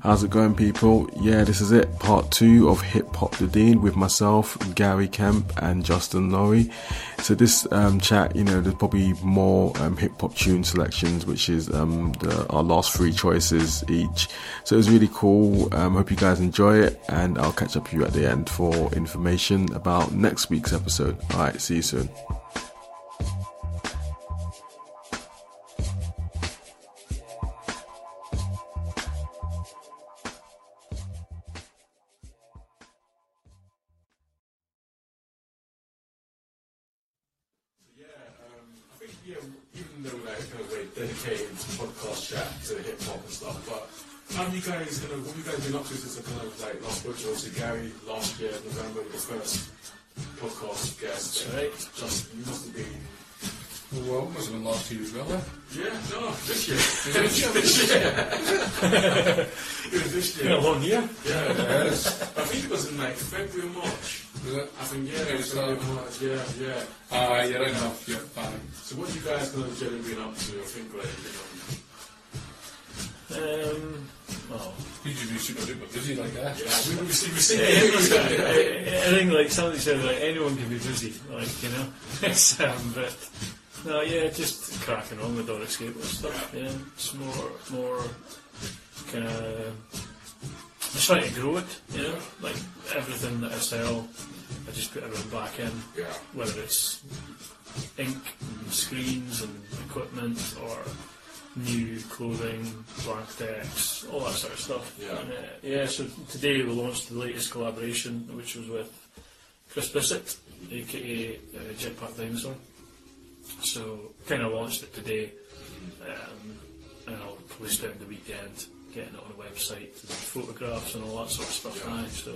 How's it going, people? Yeah, this is it, part two of Hip Hop the Dean with myself, Gary Kemp, and Justin Laurie. So this um, chat, you know, there's probably more um, hip hop tune selections, which is um, the, our last three choices each. So it was really cool. Um, hope you guys enjoy it, and I'll catch up with you at the end for information about next week's episode. All right, see you soon. First podcast guest. Right. Just you must have been Well, it must have been last year as well, eh? Yeah, no, this year. This year? this year. it was this Been a year. long year. Yeah. Yes. I think it was in like February or March. Was it? I think yeah, it was February uh, March, yeah, yeah. Ah, yeah, right enough. Yeah, fine. So what you guys of generally been up to? I think like you know, Um, well, You should be super duper busy like that. yeah, we we see I, think like somebody said, like anyone can be busy, like you know. It's, um, but no, yeah, just cracking on with all escape and stuff. Yeah, it's more, more kind of. I'm trying to grow it, you know. Like everything that I sell, I just put everything back in. Yeah. whether it's ink and screens and equipment or new clothing, blank decks, all that sort of stuff. Yeah. And, uh, yeah, so today we launched the latest collaboration, which was with Chris Bissett, aka uh, Jetpack Dinosaur. So, kind of launched it today, um, and I'll it on the weekend, getting it on the website, photographs and all that sort of stuff. Yeah. Aye, so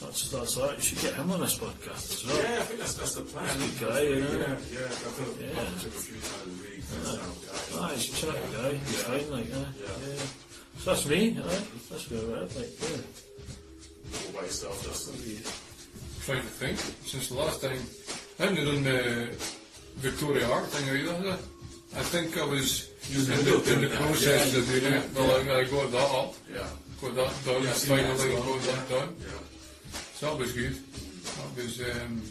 that's that's that. You should get him on this podcast as well. Yeah, I think that's that's the plan. Good guy, you know. Yeah, yeah. I've kind Yeah. bumped into him a few times a week. That's how guy. Ah, he's a chatty guy. He's Yeah. fine, like, uh, Yeah. yeah. So that's me, aye. That's good, right? Like, yeah. What about yourself, Justin? Trying to think. Since the last time, I haven't done the Victoria Art thing either. has it? I think I was in in the, the in the process that, of doing it. Well, I, I got that up, Yeah. got that done, Yeah, I've seen that as finally got that done. Yeah. So that was good. That was um,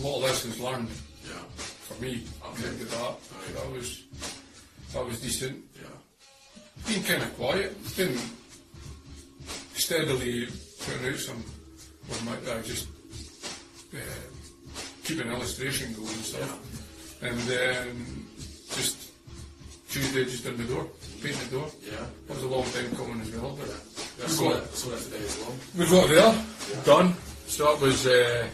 a lot of lessons learned Yeah. for me. Okay. With that, so that was that was decent. Yeah. been kind of quiet. Been steadily putting out some. Well, my, I just uh, keep an illustration going and stuff, and then just Tuesday just in the door, painting the door. Yeah. That was a long time coming as well, but I we've got, that, I saw that today as well. we've got there done. So that was uh,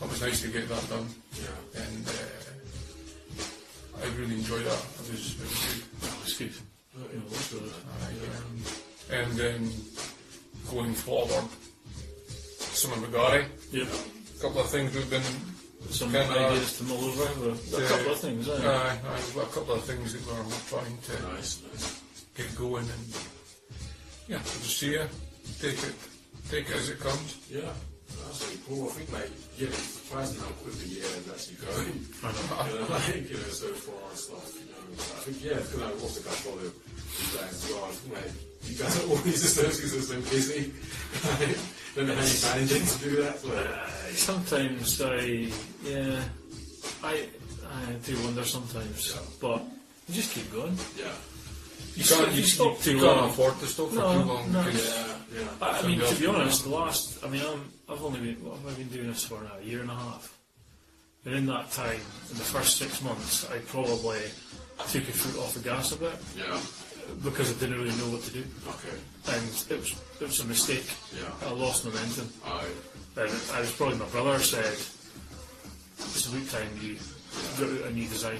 that was nice to get that done, Yeah. and uh, I really enjoyed that. It was, it was good. That was good. You know, that's good. Um, and then going forward, some of the Gary, Yeah. a couple of things we've been. Some uh, ideas to mull over. A couple of things, Uh, aye. uh, we've got a couple of things that we're trying to Nice, nice. get going and yeah, just see it, take it, take it as it comes. Yeah. That's really cool. I think like yeah, it's surprising how quick the year is actually going. I you know, like, you know, so far and stuff, you know. I think, yeah, because I also got follow you guys as well. I think, like, you guys are always associates so busy. Don't know how you managing to do that. But, Uh, sometimes I, yeah, I, I do wonder sometimes, Yeah. but you just keep going. yeah. You stop- can't, you, you stop you too can't long. afford to stop for No, too long. no. Yeah, yeah. I, I mean, to be honest, the last, I mean, I'm, I've only been, what have I been doing this for now? A year and a half. And in that time, in the first six months, I probably took a foot off the gas a bit Yeah. Because I didn't really know what to do. Okay. And it was, it was a mistake. Yeah. I lost momentum. Alright. And I was probably my brother said, it's about time you got a new design,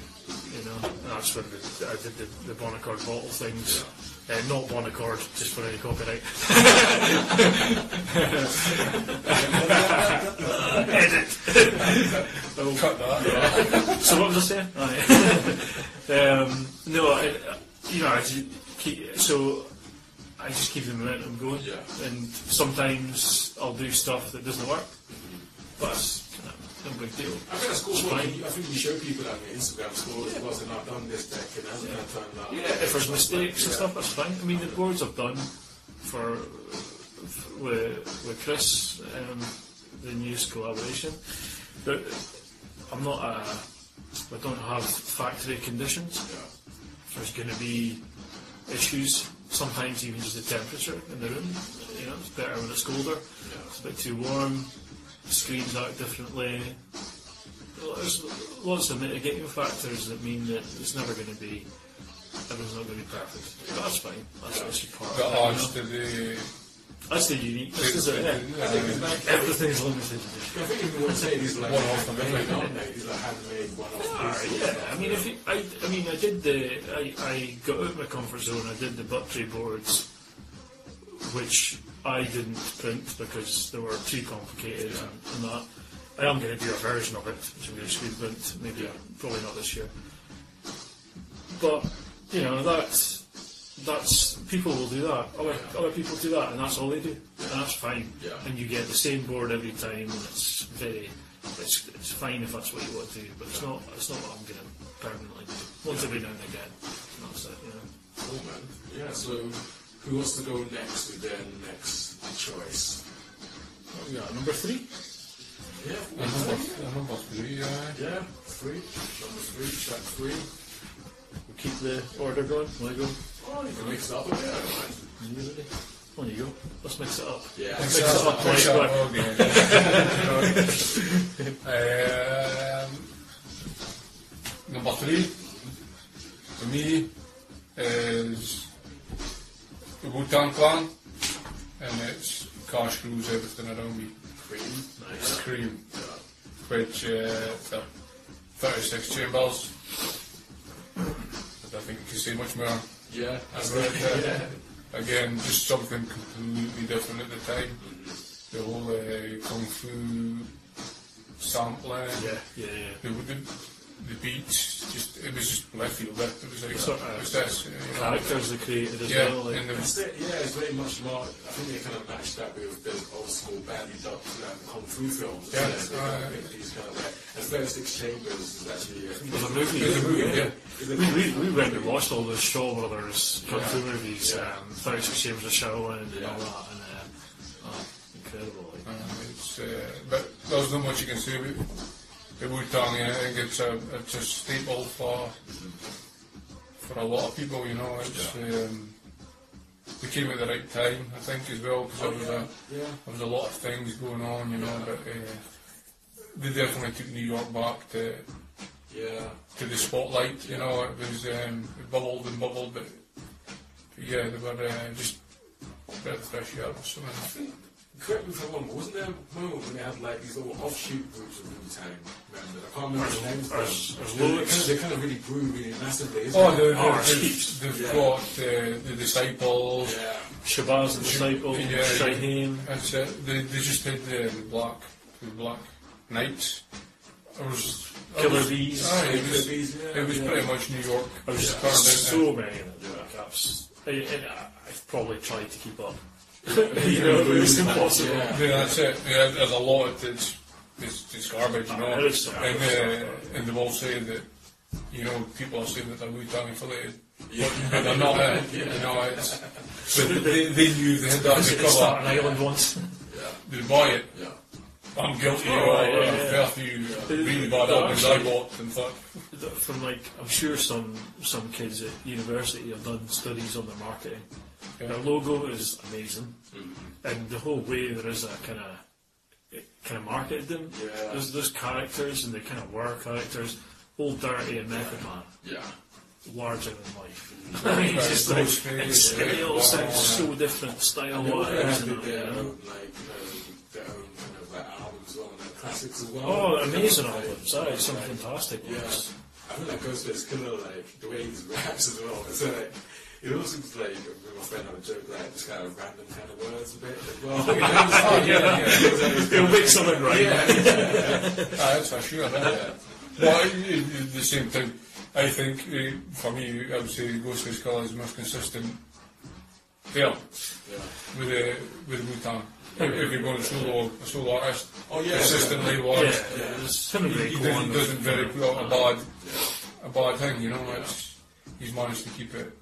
you know. And that's when the, I did the, the Bon Accord bottle things. Uh, not Bon Accord, just for any copyright. Edit. Oh, Cut that. so what was I saying? Aye. um, no, I, you know, I just keep, so I just keep the momentum going. Yeah. And sometimes I'll do stuff that doesn't work, but no big deal. I think that's cool. I think you show people that on your Instagram stories well. So now I've done this deck and I've yeah. done that. Yeah, if there's mistakes and stuff, that's fine. I mean, the boards I've done for with with Chris, um, the news collaboration, but I'm not a, I don't have factory conditions. There's going to be issues. Sometimes even just the temperature in the room. You know, it's better when it's colder. It's a bit too warm. The screens act differently. There's lots of mitigating factors that mean that it's never going to be everyone's not going to be perfect. But that's fine. That's actually part of it. adds you to know? the. That's the uniqueness, is? Yeah. I think it's like Everything's limited. I think if you want to say these are like One-off, handmade, aren't they? These are handmade one-off Ah, pieces. yeah, I mean, if you, I, I mean, I did the, I, I got out of my comfort zone. I did the Buttry boards, which I didn't print because they were too complicated and, and that. I am going to do a version of it, which I'm going to screen print. Maybe probably not this year. But you know, that's that's people will do that. Other other people do that, and that's all they do, and that's fine. Yeah. And you get the same board every time, and it's very, it's, it's fine if that's what you want to do, but it's not it's not what I'm going to permanently do. Once every now and again, and that's it. You know. Cool, man. Yeah, so who wants to go next with their next choice? What we got number three. Yeah, Number, number three, uh, yeah, three. Number three, track three. We'll keep the order going. Want go? Oh, you can mix it up a bit, I don't mind. You? On you go. Let's mix it up. Yeah. Mix. Mix it up, um, number three for me is the Wu-Tang Clan, and it's Cash Rules Everything Around Me. Cream. Nice. Cream, which uh, the 36 chambers. I don't think you can say much more. Yeah, That's right. right, Yeah. Again, just something completely different at the time. The whole uh, kung fu sampling, Yeah, yeah, yeah. the, the, the beats, just it was just left field. It was like Sort of it was this, uh, you know. Characters they created as Yeah, well. Like, and the, It's the- yeah, it's very much more. I think they kind of matched that with the old school badly dubbed um, kung fu films. Yeah, they kind of uh, make these kind of like. And 36 Chambers is actually. Uh, There's a movie. There's a movie, yeah. is a- We, we, we went and watched all those Shaw Brothers kung fu Yeah. movies, Yeah. um, 36 Chambers of Shaolin and Yeah. all that, and uh, oh, incredible. Like. uh, it's, uh, but there's not much you can say about the Wu Tang. I think it's a it's a staple for for a lot of people. You know, it's um, they came at the right time. I think as well because there was a yeah. there was a lot of things going on, you know, but uh, they definitely took New York back to Yeah. to the spotlight. You know, it was um, it bubbled and bubbled, but, but yeah, they were uh, just a bit of fresh air or something. Correct me if I'm wrong, but wasn't there a moment when they had like these little offshoot groups of Wu Tang members? I can't remember the names. of them. They loads. kind of- They kind of really grew really massively. isn't Oh, it? the, Oh, the, they've, they've Yeah. got uh, the disciples. Yeah. Shabazz the Disciple, Yeah, Shaheen. That's it. They, they just did the black the black knights. It was Killer was- Bees. aye, it was, Bees, yeah, it was yeah. pretty much New York. There was turned into- so many of them. Caps. I, I, I've probably tried to keep up. you know, it was impossible. Yeah. Yeah, that's it. Yeah, there's a lot that's it's, it's garbage, you know. It is and, uh, and they've all said that, you know, people are saying that they're Wu Tang affiliated, Yeah. but they're not. Uh, You know, it's, but they, they knew they had that to cover. Island once? They buy it. Yeah. I'm guilty. Oh, know, right, yeah, a yeah. fair few really bad albums I bought and thought, From like, I'm sure some some kids at university have done studies on their marketing. Yeah. Their logo is amazing, and the whole way there is a kind of kind of marketed them. Yeah. There's those characters, and they kind of were characters. Old Dirty and Method Man, Yeah. larger than life. I mean, it's just like, Ghostface, it's, they all yeah. so different style They also wise. did and, their own, like, you their own kind of like albums as well, and their classics as well. Oh, amazing Like, albums! Aye, some fantastic Yeah. ones. I feel like Ghostface Killah, like, the way he raps as well. It's like, it also seems like, me and my friend have a joke, like, just kind of random kind of words a bit as well. oh, yeah, yeah. He'll make something right. ah, that's for sure. Yeah. Well, it- it- the same thing. I think, uh, for me, I would say Ghostface Killah is the most consistent film Yeah. with, uh, with Wu Tang. if, if you're going solo, a solo artist, Oh, yeah. consistently, Yeah, well, yeah, there's him and he, he doesn't, doesn't very put out a bad, a bad thing, you know. It's, he's managed to keep it.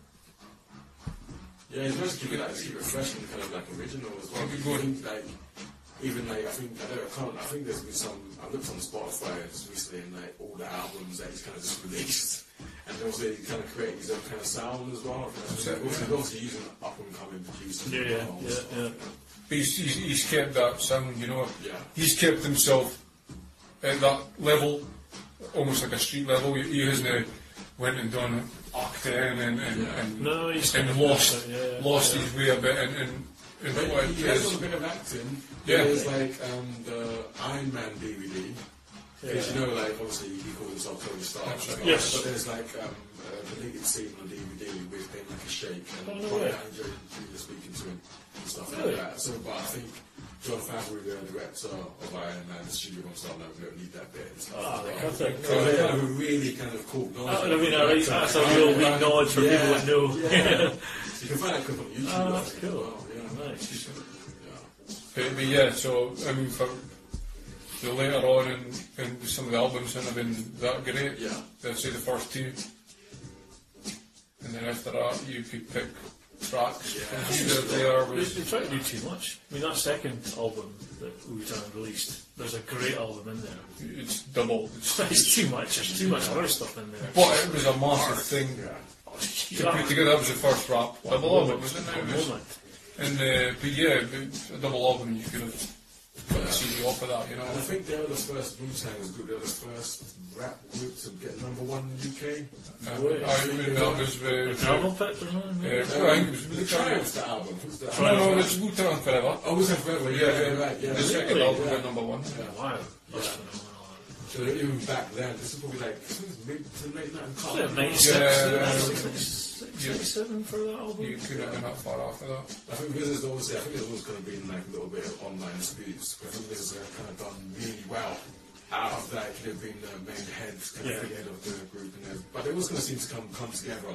Yeah, it's nice to keep it like keep it fresh and kind of like original as well. Keep it I going. like even like I think I don't I can't I think there's been some I looked on Spotify just recently and like all the albums that he's kind of just released and also he kind of created his own kind of sound as well. That's it, Also, yeah. obviously using up and coming producers. Yeah, yeah, well, yeah, so, yeah. But he's, he's, he's kept that sound, you know. Yeah. He's kept himself at that level, almost like a street level. He, he hasn't went and done Octane and, and, Yeah. and, No, he's and lost, yeah, yeah, lost yeah. his way a bit. And, and, and But what he has done a bit of acting. Yeah. There's like um, the Iron Man DVD. Because Yeah. you know, like obviously he calls himself Tony Stark. That's right. Yes. But there's like um, a deleted scene on the DVD with him like a shake and Oh, no Robert way. Downey Jr. speaking to him and stuff Really? like that. So, but I think Jon Favreau, the director of Iron Man, the studio wants to know we don't need that bit. And stuff Ah, as well. perfect. So it's kind of a really kind of cool. Oh, I mean, all right, that's a real wee nod for people that know. Yeah. you can find that clip on YouTube. Oh, that's think, cool. well, Yeah. Nice. Yeah. But, but yeah, so I mean, for the later on in, in some of the albums haven't been that great. Yeah. I'd say the first two, and then after that you could pick tracks. Yeah. from either there They, was they try to do too much. I mean, that second album that we've done and released, there's a great album in there. it's double. It's, It's too much. There's too much other stuff in there. but it was a massive thing to put together. That was the first rap double album, wasn't it? It was- moment. And uh, but yeah, but a double album you could have got a CD off of that, you know. And I think they were the first Wu Tang group, they were the first rap group to get number one in the UK. Uh, I remember that was Like uh, Travel Pit or something? uh, maybe? I think it was The Wu Triumph's the album. Who's No, no, it's Wu Tang Forever. Oh, was that forever? Yeah, yeah, right, yeah. The second album Yeah. got number one. Wow. So even back then, this is probably like mid to late night. Was it 96? Yeah. 97 for that album? You couldn't have been that far after that. I think this is obviously, I think there's always going to be like a little bit of online. But I think this is uh, kind of done really well. Out of that, could have been the main head, kind Yeah. of figurehead of the group, and then, but it was going to seem to come come together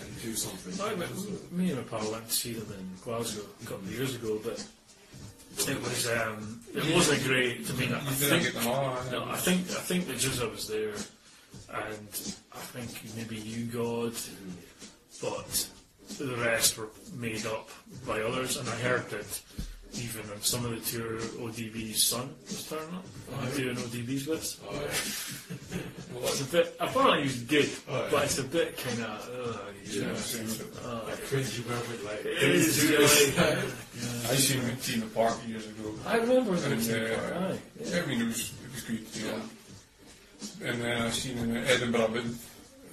and do something. I went, me and my pal went to see them in Glasgow a couple of years ago, but it was um, it wasn't great. I mean, I You didn't think get them all. eh? no, I think I think the GZA was there, and I think maybe U-God, but the rest were made up by others. And I heard that even some of the tour, ODB's son was turning up, Oh, doing ODB's. Oh, yeah. Well, it's a bit. Apparently, he's good, yeah. but it's a bit kind of. Uh, Yeah. uh, like cringy moment, like it is just like, I seen him at T in the Park years ago. I remember them. And, in uh, Aye. I mean, it was, it was good, you know. And then I seen him in Edinburgh, but it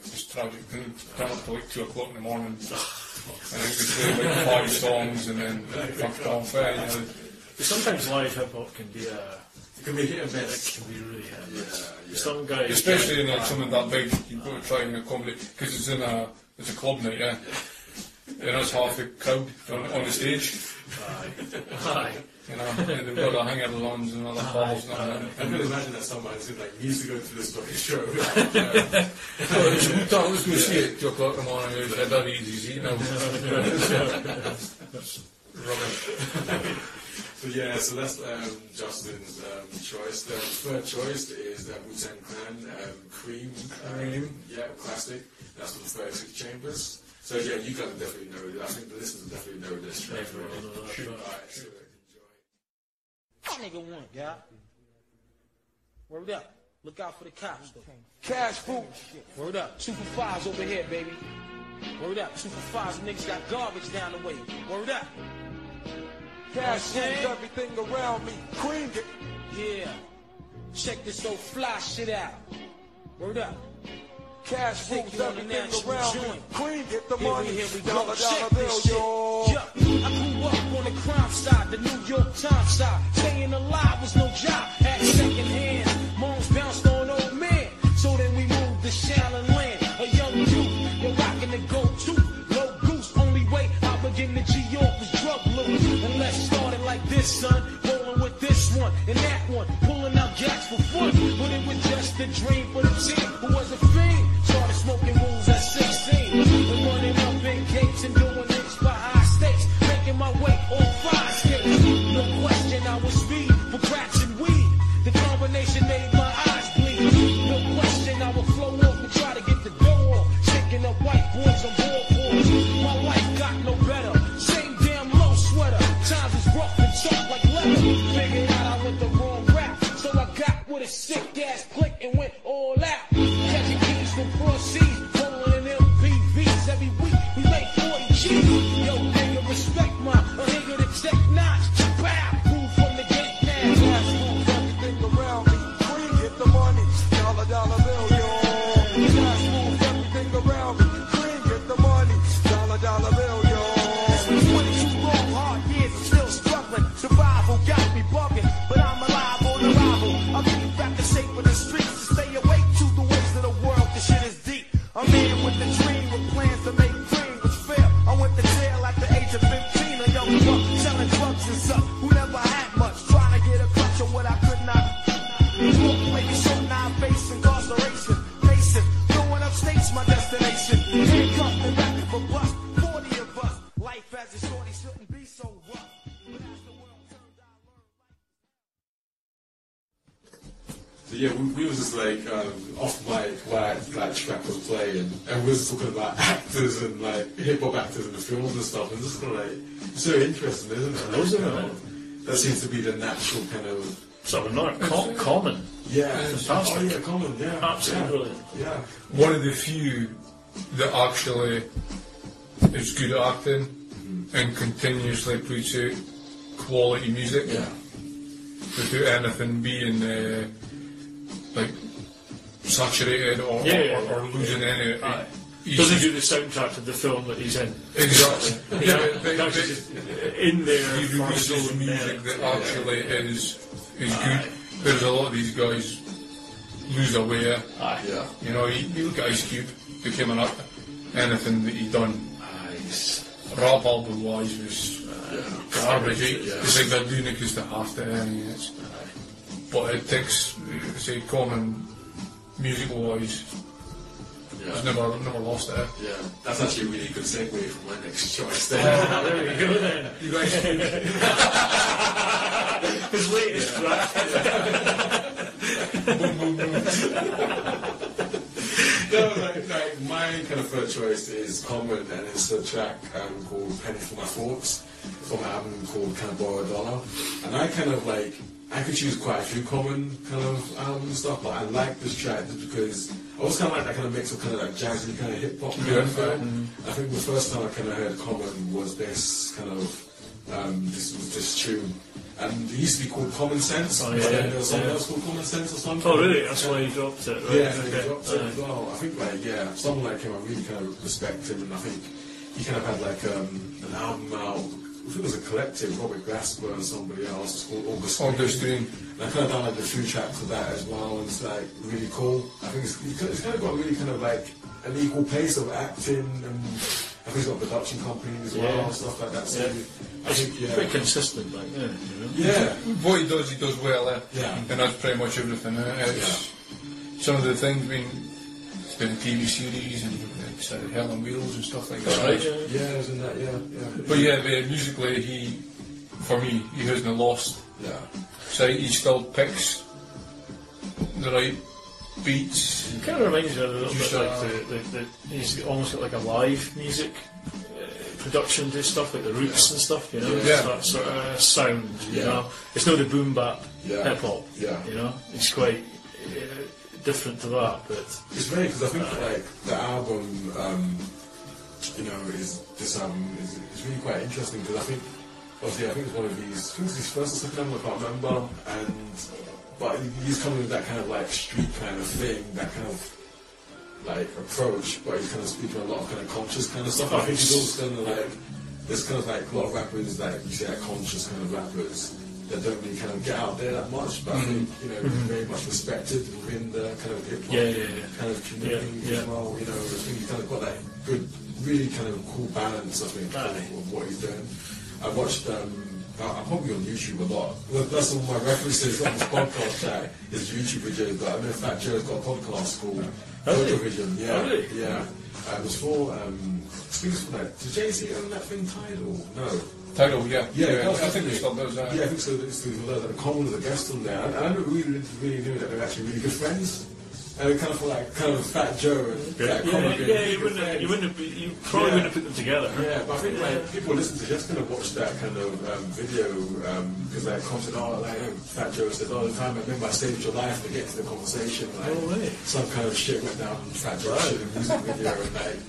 was tragic. And up till like 2 o'clock in the morning. And I think we like five songs and then fucked off. eh, you know. Sometimes live hip hop can be a it can be hit and it can be really hit. and miss. Yeah, yeah. Some guys, Especially in like, something that big, you've got to try and accommodate, because it's in a, it's a club night, yeah. And that's half the crowd on, on the stage, aye, aye. You know, and they've got the hangers ons and other balls and all that. I can imagine that somebody's like needs to go to this fucking show. Oh, it's Wu Tang, let's go see it at 2 o'clock in the morning. It was like, that easy, see, no. Rubbish. So yeah, so that's um, Justin's um, choice. The third choice is uh, Wu Tang Clan um, Cream. Cream. Yeah, classic. That's from 36 Chambers. So yeah, you guys definitely know. I think the listeners definitely know this. Everyone already. That Alright, track. so enjoy. Nigga one, yeah. Word up. Look out for the cops, though. Cash food. Word up. Two for fives over here, baby. Word up. Two for fives. Niggas got garbage down the way. Word up. Cash Okay. everything around me. Cream it. Yeah. Check this old fly shit out. Word up. Cash Take moves you on the everything around me. joint. Get the Here we, money. here we go. Dollar dollar this bill, yo. Yeah. I grew up on the crime side, the New York Times side. Staying alive was no job. Had second hand. Moms bounced on old man. So then we moved to Shaolin Land. A young youth, you're rocking the go-to. Low goose, only way I begin to G-York was drug loot. And let's start it like this, son. Rolling with this one and that one. Pulling out gas for fun. But it was just a dream for the team who was a fiend. Started smoking rules at 16. And running films and stuff, and just kind of like it's so interesting, isn't it? Isn't it? That seems to be the natural kind of Sort of not co- common. yeah, Fantastic. Oh yeah, common, yeah, Absolutely yeah. brilliant. Yeah, One of the few that actually is good at acting and continuously puts out quality music yeah, without anything being uh, like saturated or, Yeah, yeah, or, or losing any. Aye. He's Doesn't do the soundtrack to the film that he's in. Exactly. Yeah, yeah, but, but, that's just in there. he releases music many. that actually is is good. Whereas a lot of these guys lose their way. Aye. yeah. You know, you, you look at Ice Cube, became an act- anything that he done, Nice. rap album wise was garbage. eh? Yeah. It's like they're doing it because they have to. I mean, it's, but it takes, uh, say, common musical wise, Yeah. it's never never lost eh? Yeah, that's actually a really good segue for my next choice. Then. There we go then. You guys, His latest track. no, like, like my kind of first choice is Common, and it's a track um, called "Penny for My Thoughts" from an album called "Can I Borrow a Dollar?" And I kind of like I could choose quite a few Common kind of album stuff, but I like this track just because I was kind of like that kind of mix of kind of like jazzy kind of hip hop Yeah. feel. I think the first time I kind of heard Common was this kind of um, this was this tune. And it used to be called Common Sense, Oh, but yeah, then there was something yeah. else called Common Sense or something. Oh, really? That's why he dropped it. Right? Yeah, okay. he dropped it as well. I think like yeah, someone like him, I really kind of respect him, and I think he kind of had like um, an album out. I think it was a collective, Robert Glasper and somebody else. It's called August. August Green. And I kind of downloaded a few tracks of that as well, and it's like really cool. I think it's, it's kind of got a really kind of like an equal pace of acting, and I think he's got a production company as well, Yeah. and stuff like that. So Yeah. I think yeah, Pretty consistent back then, you know? yeah, what he does, he does well. Eh? Yeah. and that's pretty much everything. Eh? It's, Some of the things, I mean, it's been a TV series and it's uh, Hell on Wheels and stuff like that. Right, yeah. yeah, isn't that yeah, yeah, But yeah, the, musically, he, for me, he hasn't lost. yeah. So he still picks the right beats. It kind of reminds me a little Just, bit like the, the, the, he's almost got like a live music uh, production to stuff, like the roots and stuff, you know? Yeah. It's that sort of sound, you Yeah. know? It's not the boom bap Yeah. hip hop, Yeah. you know? It's quite uh, different to that, but It's funny because I think like the album, um, you know, is this album is, is really quite interesting because I think obviously I think it's one of these. I think his first or second album. I can't remember. And but he's coming with that kind of like street kind of thing, that kind of like approach. But he's kind of speaking a lot of kind of conscious kind of stuff. I think he's also kind of like there's kind of like a lot of rappers like you say, like conscious kind of rappers. That don't really kind of get out there that much, but I think you know very much respected within the kind of hip hop Yeah, yeah, yeah. kind of community Yeah, as well. You know, I think he's kind of got that good, really kind of cool balance. I think Aye. of, of what he's doing. I watched. Um, I'm probably on YouTube a lot. Well, that's one of my references on this podcast chat is YouTube videos. But I know Fat Joe's got a podcast called he? Photo Vision. Yeah, Oh, really? yeah. Uh, it was for. Um, I think for like. Did Jay Z own that thing? Tidal? No. Tidal, yeah. Yeah, yeah. I think he still does that. Yeah, I think so. It's through the that Common was a guest on there. And I never really, really knew that they were actually really good friends. And it kind of like kind of Fat Joe and Fat yeah, Common yeah, yeah, you wouldn't, have, you wouldn't have, be- you probably Yeah. wouldn't have put them together. Yeah, but I think like people listen to just kind of watch that kind of um, video because like Com said, oh, like um, Fat Joe said, all the time I remember I saved your life to get to the conversation. Like No way. some kind of shit went down in Fat Joe's shit music video and like.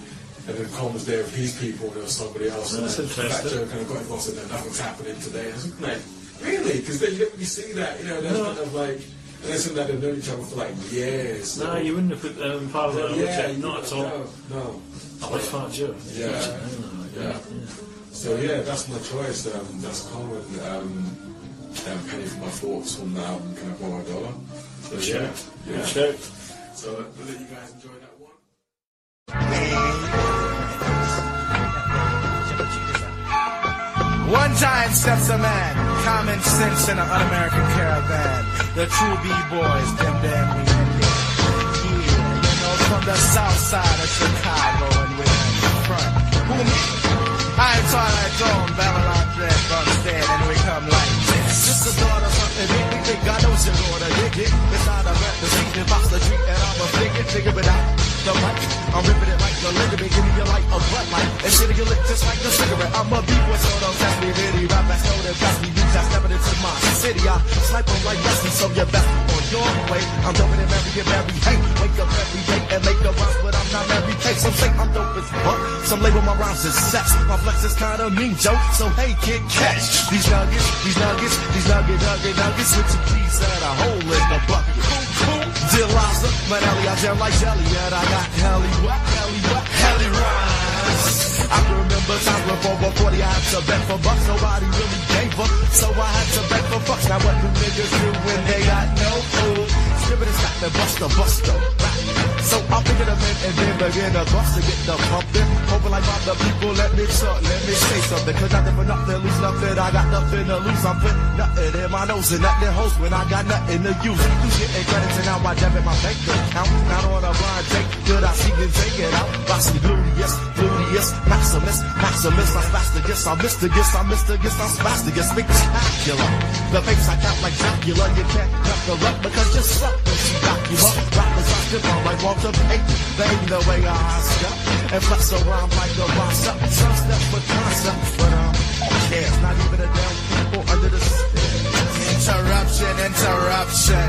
And then Com was there with his people, and there was somebody else. That's and then Fat interesting. Joe kind of got involved, and then nothing's happening today. I was like, really? Because you don't really see that, you know. There's kind of like, and it's that they've known each other for like years. No, you wouldn't have put them in parallel, would yeah, you? Not at all. No, no. I like Fat Joe. Yeah. Yeah. Yeah. So yeah, that's my choice. Um, that's common. Um, um, penny for my thoughts on the album Can I Borrow a Dollar? So yeah, Shout. yeah. Shout. So we'll let you guys enjoy that one. One giant steps a man, common sense in an un-American caravan. The true B-boys, them damn we in. Yeah, you know, from the south side of Chicago and we're in the front. Who me? I'm Twilight Zone, Babylon Dread, Bumstead, and we come like this. Just the daughter, something big, big, big, God knows your daughter, dig it. It's not a rap, the seat, and box the treat, and I'm a figure, figure it out. The mic, I'm ripping it like the ligament, giving you light a butt light, and shitting your lip just like a cigarette. I'm a b-boy, so don't test me, really rap, that's no, that pass me, beats, I stepping into my city, I snipe snipe 'em like Rusty, so you're best on your way. I'm jumping in every, and every, hey, wake up every day and make the rhymes, but I'm not Mary Kate. Some say I'm dope as fuck, some label my rhymes as sex. My flex is kinda mean, Joe, so hey, kid, catch these nuggets, these nuggets, these nugget, nugget, nuggets with your keys and a hole in the bucket. Dear Liza, man, Ellie, I jam like jelly, and I got helly what, helly what, helly rhymes. I can remember times when before, before I had to bet for bucks, nobody really gave up, so I had to bet for bucks. Now what do niggas do when they got? Is got the buster. So I'm picking them in and then begin to bust to get the pumping. Hoping like all the people, let me talk, let me say something. Cause nothing for nothing, lose nothing. I got nothing to lose. I'm putting nothing in my nose and nothing hoes when I got nothing to use. You getting credits and now I debit my bank account. Not on a blind date, could I see you take it out? Bossy gluteus, gluteus, maximus, maximus. I'm spasticus, I'm mysticus, I'm mysticus, I'm spasticus. Spectacular. The face I count like Dracula. You can't cut the rep because you suck she you up. Rappers like Walter Payton. They know. And like a. Some concept, but um, cares? Not even a damn people under the Interruption, interruption.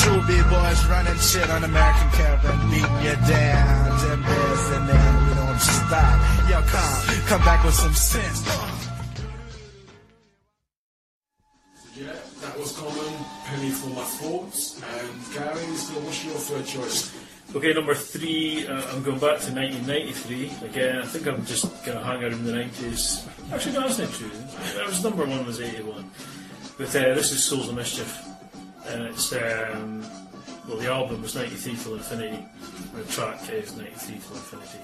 True B-boys running shit on American Caravan, beating you down. Them bears and then we don't stop. Yo, come, come back with some sense. Was common. Penny for my thoughts. And Gary, so what's your third choice? Okay, number three, uh, I'm going back to 1993. Again, I think I'm just going to hang out in the 90s. Actually, no, that's not true. That was number one was 81. But uh, this is Souls of Mischief. And it's, um, well, the album was 93 Till Infinity. And the track is 93 Till Infinity.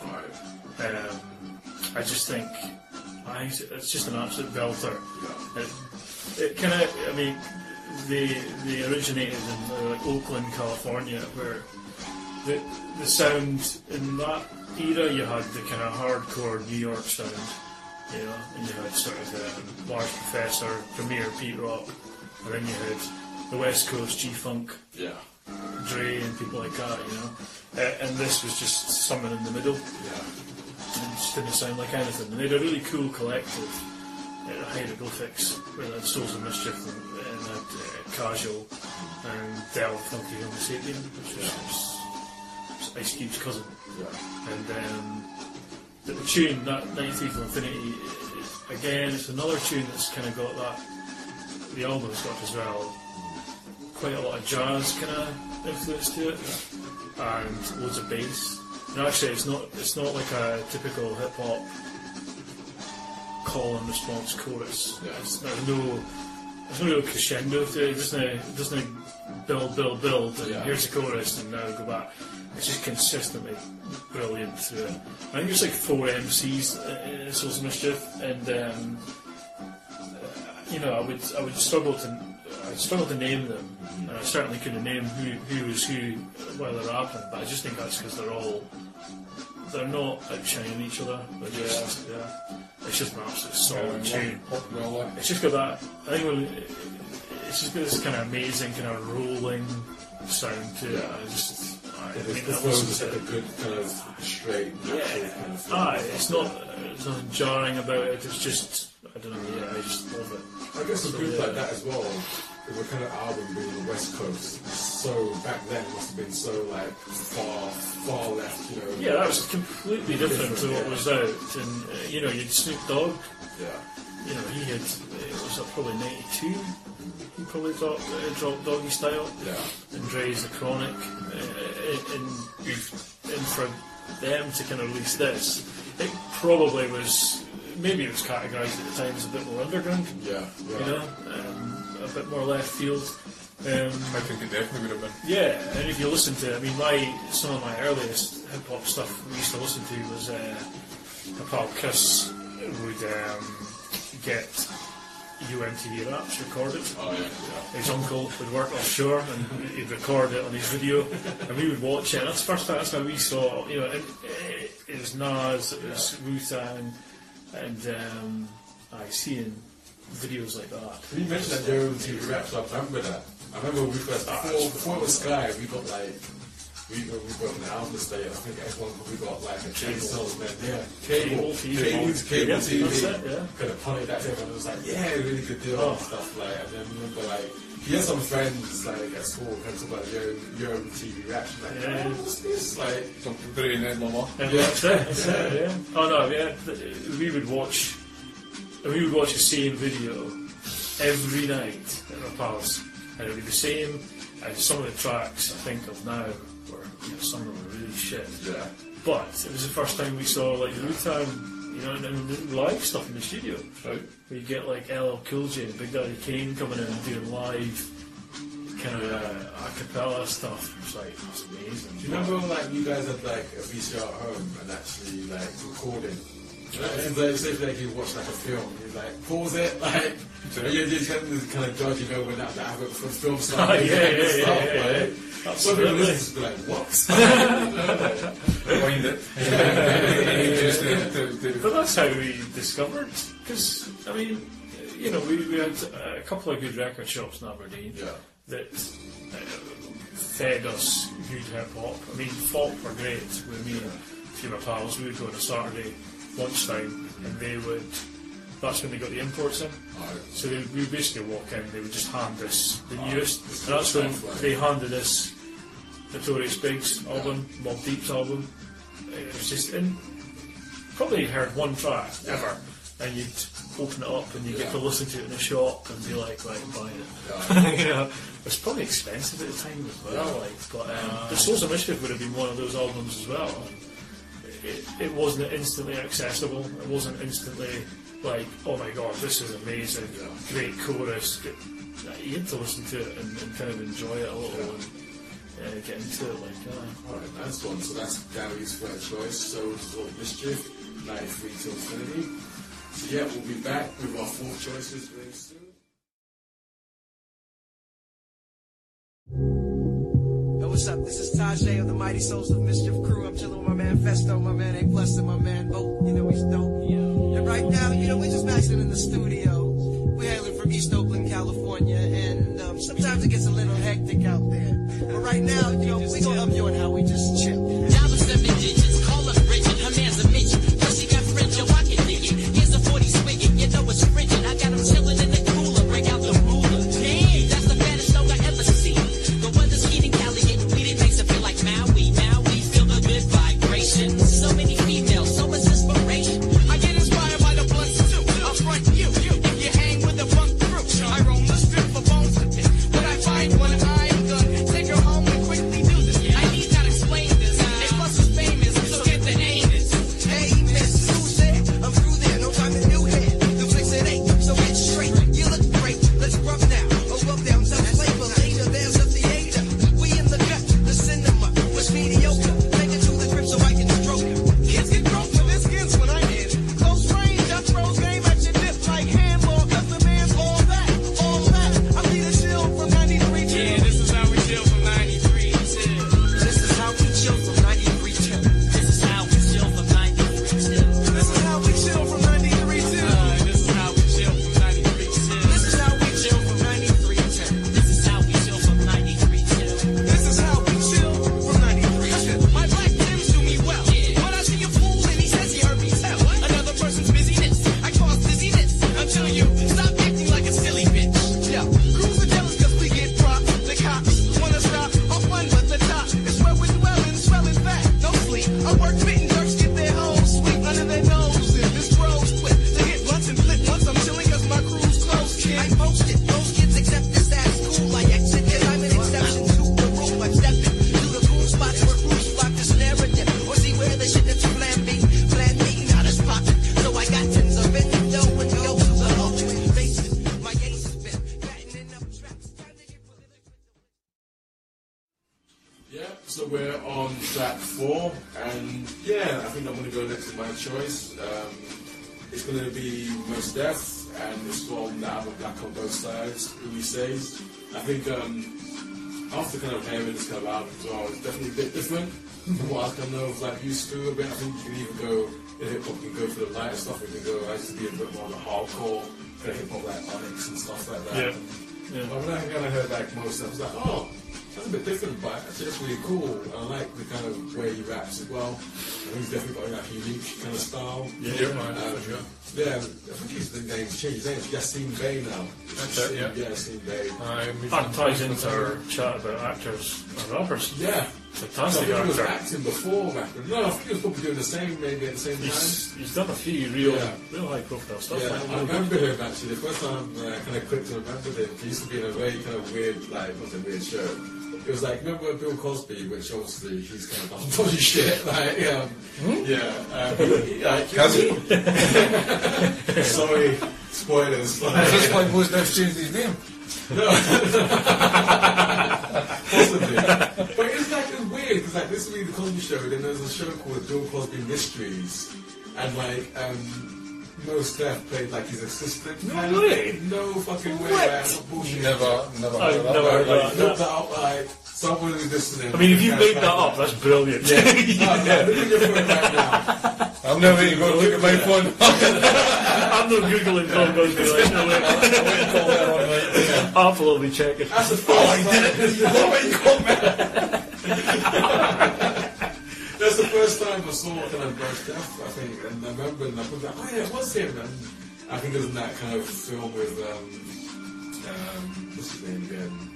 Um, I just think, I, it's just an absolute belter. It, it kind of, I mean, they, they originated in uh, like Oakland, California, where the the sound in that era you had the kind of hardcore New York sound, you know, and you had sort of um, Large Professor, Premier Pete Rock, and then you had the West Coast G Funk, Yeah. Dre, and people like that, you know. Uh, and this was just something in the middle, Yeah. and it just didn't sound like anything. And they had a really cool collective, uh, Hieroglyphics, where they had Souls of Mischief and, uh, Casual and Del the Funky Homo Sapien, which was, Ice Cube's cousin. Yeah. And um, the, the tune, that 93 for Infinity, i- again, it's another tune that's kind of got that, the album has got as well, quite a lot of jazz kind of influence to it, and loads of bass. And actually, it's not it's not like a typical hip hop call and response chorus. Yeah. It's, there's no there's no real crescendo to it. It doesn't it doesn't build build build and Yeah. here's the chorus and now go back. It's just consistently brilliant through it. I think there's like four MCs uh, in Souls of Mischief, and um, uh, you know I would I would struggle to I struggle to name them, and I certainly couldn't name who who was who while they're rapping. But I just think that's because they're all they're not outshining each other. But yeah, yeah, it's just an absolute solid tune. It's just got that. I think when, it's just got this kind of amazing kind of rolling sound to it. I just I mean, it like a good kind of straight, natural kind of flow. Aye, it's not there's nothing jarring about it. It's just I don't know. Yeah, I just love it. I guess it's good like that as well. With a kind of album being on the West Coast, so back then it must have been so like far, far left, you know. Yeah, that was completely different to what was out. And uh, you know, you'd Snoop Dogg. Yeah. You know, he had it was uh, probably '92. He probably dropped uh, dropped Doggy Style. Yeah. and Dre's The Chronic, uh, and, and for them to kind of release this, it probably was, maybe it was categorised at the time as a bit more underground, Yeah. Yeah. you know, um, a bit more left field. Um, I think it definitely would have been. yeah, and if you listen to, I mean, my some of my earliest hip hop stuff we used to listen to was uh, my pal Chris would um, get Yo MTV raps recorded. Oh yeah, yeah. His uncle would work offshore and he'd record it on his video, and we would watch it. And that's the first time. That's how we saw. You know, it, it, it was Nas, it was Wu Tang, and um, I seeing videos like that. When you mentioned that Jeremy TV rap, so I remember that. I remember when we first, before, before it was Sky, we got like, we got, we got an album state, I think everyone we got like a chainsaw, man. Yeah, cable, Cable TV. cable, cable Yeah, TV. that's it, yeah. Kind of punted that to everyone, it was like, yeah, really good deal Oh. and stuff, like, and then I remember like, he had some friends like at school kind of talk about Euro, Euro TV rap, like, Yeah. yeah. what's this? Like, Something very Ned Lamar. And that's it. That's it. Yeah. Oh no, yeah. We would watch. We would watch the same video every night at our palace, and it would be the same. And some of the tracks I think of now were you know, some of them were really shit. yeah. But it was the first time we saw like Wu Tang, you know, and, live stuff in the studio. Right. Where you get like LL Cool J and Big Daddy Kane coming in and doing live kind of uh, a cappella stuff. It's like that's amazing. Do you remember when like you guys had like a VCR at home and actually like recording? Like, it's like, it's like you watch like a film, you like pause it, like and you're just kind of, kind of judging over that that have it from film stuff. Oh, yeah, and yeah, stuff, yeah, yeah, like, yeah. Some Absolutely. listen to be like, what? Wind it. But that's how we discovered, because I mean, you know, we, we had a couple of good record shops in Aberdeen Yeah. that uh, fed us good hip hop. I mean, folk were great with me and a few of my pals. We would go on a Saturday lunchtime, and they would. That's when they got the imports in. So they, we would basically walk in, they would just hand us the newest. And that's when they handed us the Notorious Big's album, Mobb Deep's album. It was just in probably heard one track ever, and you'd open it up and you get to listen to it in a shop and be like, right, buy it. you know, it was probably expensive at the time as well. Like, but um, the Souls of Mischief would have been one of those albums as well. It, it wasn't instantly accessible. It wasn't instantly like, oh my god, this is amazing, great chorus. You had to listen to it and, and kind of enjoy it a little and uh, get into it like that. Alright, nice one. So that's Gary's first choice. So sort mischief, 93 till Infinity. So yeah, we'll be back with our four choices very soon. Tajai of the Mighty Souls of Mischief crew. I'm chilling with my man Phesto, my man A Plus, and my man Bo. You know he's dope. And right now, you know, we're just maxing in the studio. We're hailing from East Oakland, California, and um, sometimes it gets a little hectic out there. But right now, you know, we gonna used to a bit. I think you can even go in hip hop, you can go for the lighter stuff, or you can go, I used to be a bit more of the hardcore kind of hip hop like Onyx and stuff like that. Yeah. Yeah. But when I kind of heard like Mos Def, I was like, oh, that's a bit different, but actually that's really cool. And I like the kind of way he raps as well. I think he's definitely got like, a unique kind of style. Yeah, man, Um, for sure. yeah, I think his the name's changed. His name's Yasiin Bey now. That's it, yeah. Yeah, Yasiin Bey. Aye, we- That ties into our chat about actors and rappers. Yeah. Fantastic I think he was actor. acting before rapping. No, I think he was probably doing the same maybe at the same time. He's, he's done a few real, Yeah. real high profile stuff. Yeah, like, I remember him actually. The first time uh, I kind of clicked to remember him, he used to be in a very kind of weird, like, not a weird shirt. It was like, remember Bill Cosby, which obviously he's kind of done dodgy shit, like, um, yeah. Um, he- like, Has he? Sorry, spoilers. Is Like, this why Mo's now changed his name? possibly. But it's like, because like, this will be the Cosby show, then there's a show called Bill Cosby Mysteries, and like, um, Mos Def played like his assistant. No kind way. thing. No fucking way. What? man, bullshit. Never, never I've never heard that. that. Look that up, like, someone who's listening. I mean, if you made find that up, that's brilliant. No, no, look at your phone right now. I'm never even going to look at my phone. I'm not googling Bill Cosby. Like, no way. Call that one, right? Apple will be checking. That's the first That's the first time I saw kind of Mos Def, I think, and I remember, and I was like, oh yeah, it was him. And I think it was in that kind of film with, um, um, what's his name again?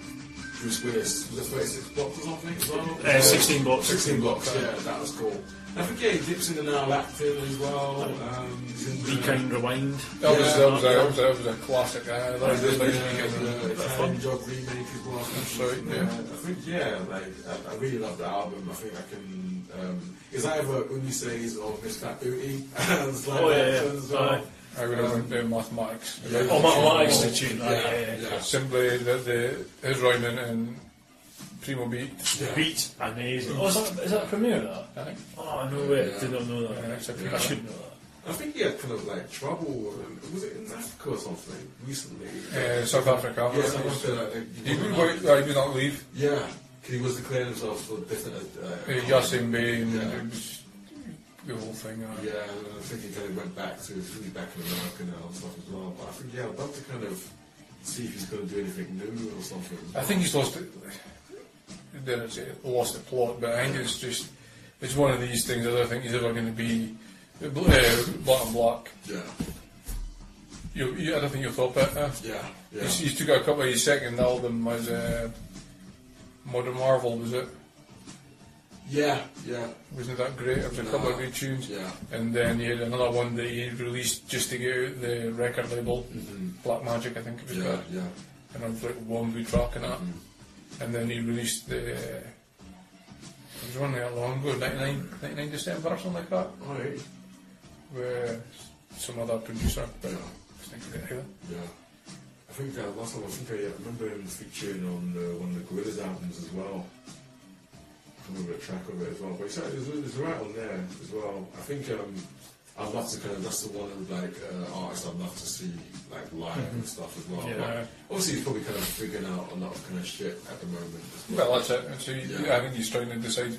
Bruce Willis. Was it 36 blocks or something as well? Uh, 16 blocks. 16 blocks, yeah, that was cool. I think, yeah, he dips in and out of as well. Um, he's in Be rewind. That was, that, was a, that, was a, that was a classic. Uh, that was Yeah, just like, the Italian Job remake as well. That's right, Uh, yeah. I think yeah, like I, I really love the album. I think I can. Um, it's either Umi Says or Miss Fat Booty. It's like Oh, yeah, yeah. as well. Aye. I would have went down mathematics. Yeah. Oh, mathematics the tune. Yeah, yeah, yeah. yeah. Simply the, the his rhyming and Primo beat. Yeah. Beat, amazing. Oh, is that, is that a Premier, that? I think. Oh, no way. Yeah. Did not know that. Yeah, it's a I Premier. should know that. I think he had kind of like trouble. um, Was it in Africa or something recently? Uh, South Africa. Yeah, something like that. He, He was- wasn't- uh, he was not leave. Yeah, 'cause he was declaring himself for different. Uh, Uh, Yasiin Bey and Yeah. it the whole thing. Uh, Yeah, and I think he kind of went back to he's back in America now and stuff as well. But I think yeah, I'd love to kind of see if he's going to do anything new or something. I think he's lost it. Didn't say lost the plot, but I think it's just it's one of these things. I don't think he's ever going to be uh, black and black. Yeah, You, you, I don't think you'll top it. Uh, yeah, yeah. He's, he's took out a couple of his second album was uh, Modern Marvel, was it? Yeah, yeah, Wasn't that great? It was a couple of great tunes. yeah. And then he had another one that he released just to get out the record label, Mhm. Black Magic, I think it was Yeah, called. yeah. And I was like one good track in that. Mhm. And then he released the. It was one that long ago, 99, 99 December or something like that, Alright. with some other producer. But Yeah, I think it either. yeah. I think uh, last time I think I remember him featuring on uh, one of the Gorillaz albums as well. I remember a track of it as well. But it's, it's, it's right on there as well. I think um, I'd love to kind of, that's the one of like uh, artists I'd love to see like live and stuff as well. Yeah. But obviously he's probably kind of figuring out a lot of kind of shit at the moment Well, well. that's it. And so he, Yeah. I think he's trying to decide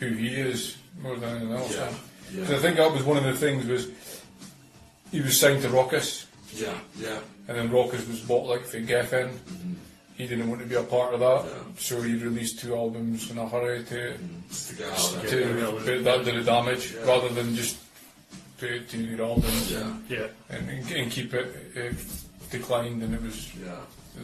who he is more than anything else. Yeah, Because yeah, I think that was one of the things was he was signed to Rawkus, yeah, yeah. and then Rawkus was bought like for Geffen. Mhm. He didn't want to be a part of that, Yeah. so he released two albums in a hurry to Just to get out of to there. Yeah. put that to the damage Yeah. rather than just put it to your albums Yeah, Yeah. and, and, and keep it uh, declined. And it was yeah.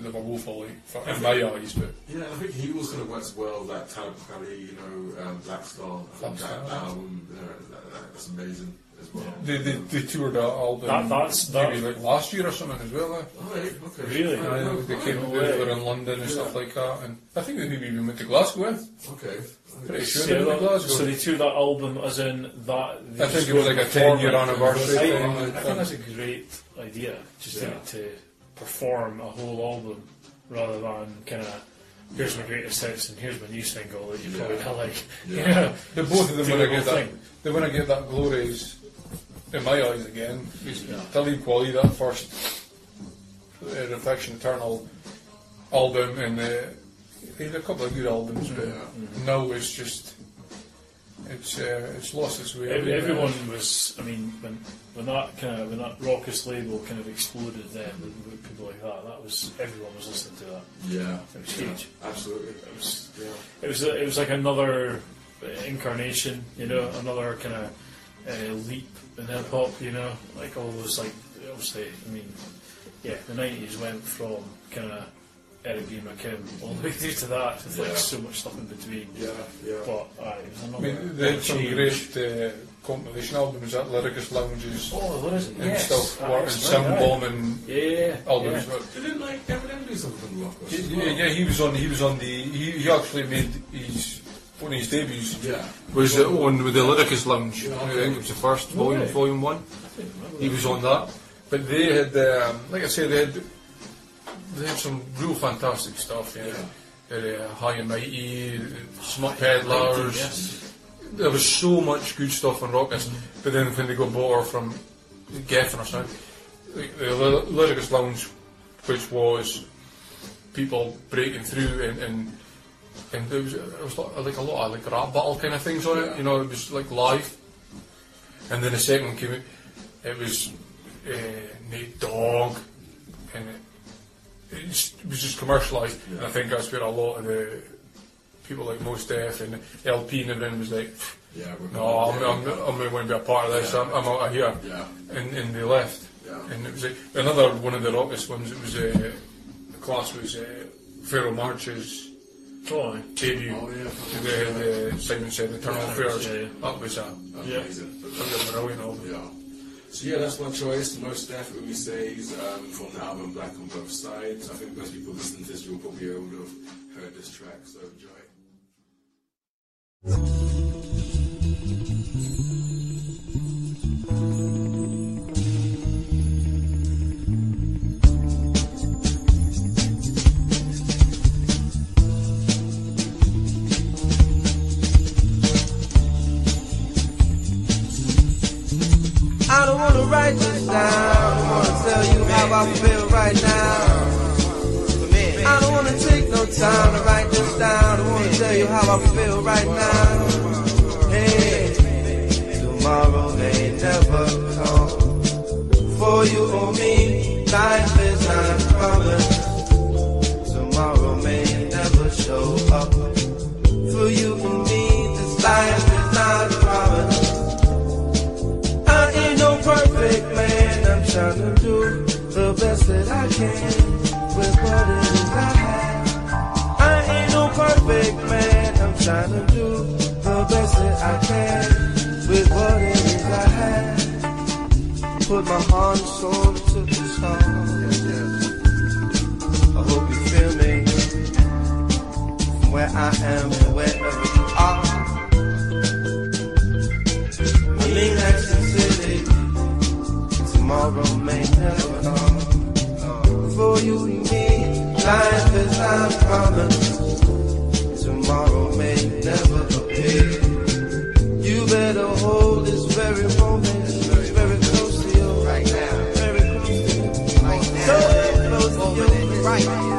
they were woeful like, for, in my eyes, but Yeah, I think he was going to work as well, like Talib Kweli, you know, um, Black Star. I think Black that, Star. album, uh, that, that, that's amazing as well. they, they, they toured that album That- that's- that- maybe like last year or something as well. Eh? Oh, okay. Really? Oh, I they came no they were in London and Yeah. stuff like that, and I think they maybe even went to Glasgow. Eh? Okay. Pretty sure So, they went that- Glasgow. so they took that album as in that. I think it was like a 10 year anniversary I, thing. I think that's a great idea, just Yeah. to, to perform a whole album rather than kind of here's my greatest hits and here's my new single that you probably Yeah. don't like. Yeah. Yeah. Both of them Do when I the get whole that, thing. they when I get that glories in my eyes again. Yeah. Talib Kweli, that first uh, Reflection Eternal album, and uh, he a couple of good albums, but now it's just it's uh, it's lost its way. Ev- really. Everyone was, I mean, when when that kind of when that Rawkus label kind of exploded, then with, with people like that, that was everyone was listening to that. Yeah, It was yeah, huge. Absolutely. It was Yeah. it was it was like another uh, incarnation, you know, another kind of uh, leap in hip hop, you know, like all those like obviously, I mean, yeah, the nineties went from kind of Eric B. Rakim all the way through to that. With Yeah. like so much stuff in between. Yeah, yeah. But uh, it was I another. mean, they had some change. great uh, compilation albums, that Lyricist Lounges Oh, what is it? and Yes. stuff, Ah, War- and it's Sound right, Bomb and Yeah, yeah, albums. yeah. but- Didn't like Eminem do something rock? as Yeah, well? yeah, he was on. He was on the. He, he actually made his one of his debuts. Yeah. Was uh, on with the Lyricist Lounge. Yeah, I think it was the first volume, Right. volume one. He was on that. But they had, um, like I said, they had they had some real fantastic stuff. Yeah, had, uh, High and Mighty, Smut Peddlers. Yes. There was so much good stuff on Rawkus. But then when they got bought from Geffen or something, the Ly- Lyricist Lounge, which was people breaking through and. and and there was, there was like like a lot of like rap battle kind of things on it, you know, it was like live. And then the second one came out, it was uh, Nate Dogg, and it, it, was just commercialised. And I think that's where a lot of the people like Mos Def and El-P and everything was like, Yeah. we're no, I'm, gonna- I'm, I'm not going to be a part of this, I'm, I'm out of here. Yeah. And, and they left. Yeah. And it was like, another one of the Rawkus ones, it was, uh, the class was uh, Pharoahe Monch's Oh, aye. debut. Oh, yeah. They had uh, Simon Said Eternal Yeah, Affairs. yeah, yeah. That was a, Yeah. Amazing. that was a brilliant album. Yeah. So yeah, that's my choice. Most definitely says um, from the album Black on Both Sides. I think most people listening to this will probably would have heard this track, so enjoy this down. I wanna tell you how I feel right now. I don't wanna take no time to write this down. I wanna tell you how I feel right now. Hey, tomorrow may never come. For you or me, life is not promised. Tomorrow may never show up. For you trying to do the best that I can with what it is I have. I ain't no perfect man. I'm trying to do the best that I can with what it is I have. Put my heart and soul into this song. I hope you feel me from where I am to wherever Tomorrow may never come. For you and me, life is not promised. Tomorrow may never appear. You better hold this very moment very close to you right now. Very close to you. So close to you. Right.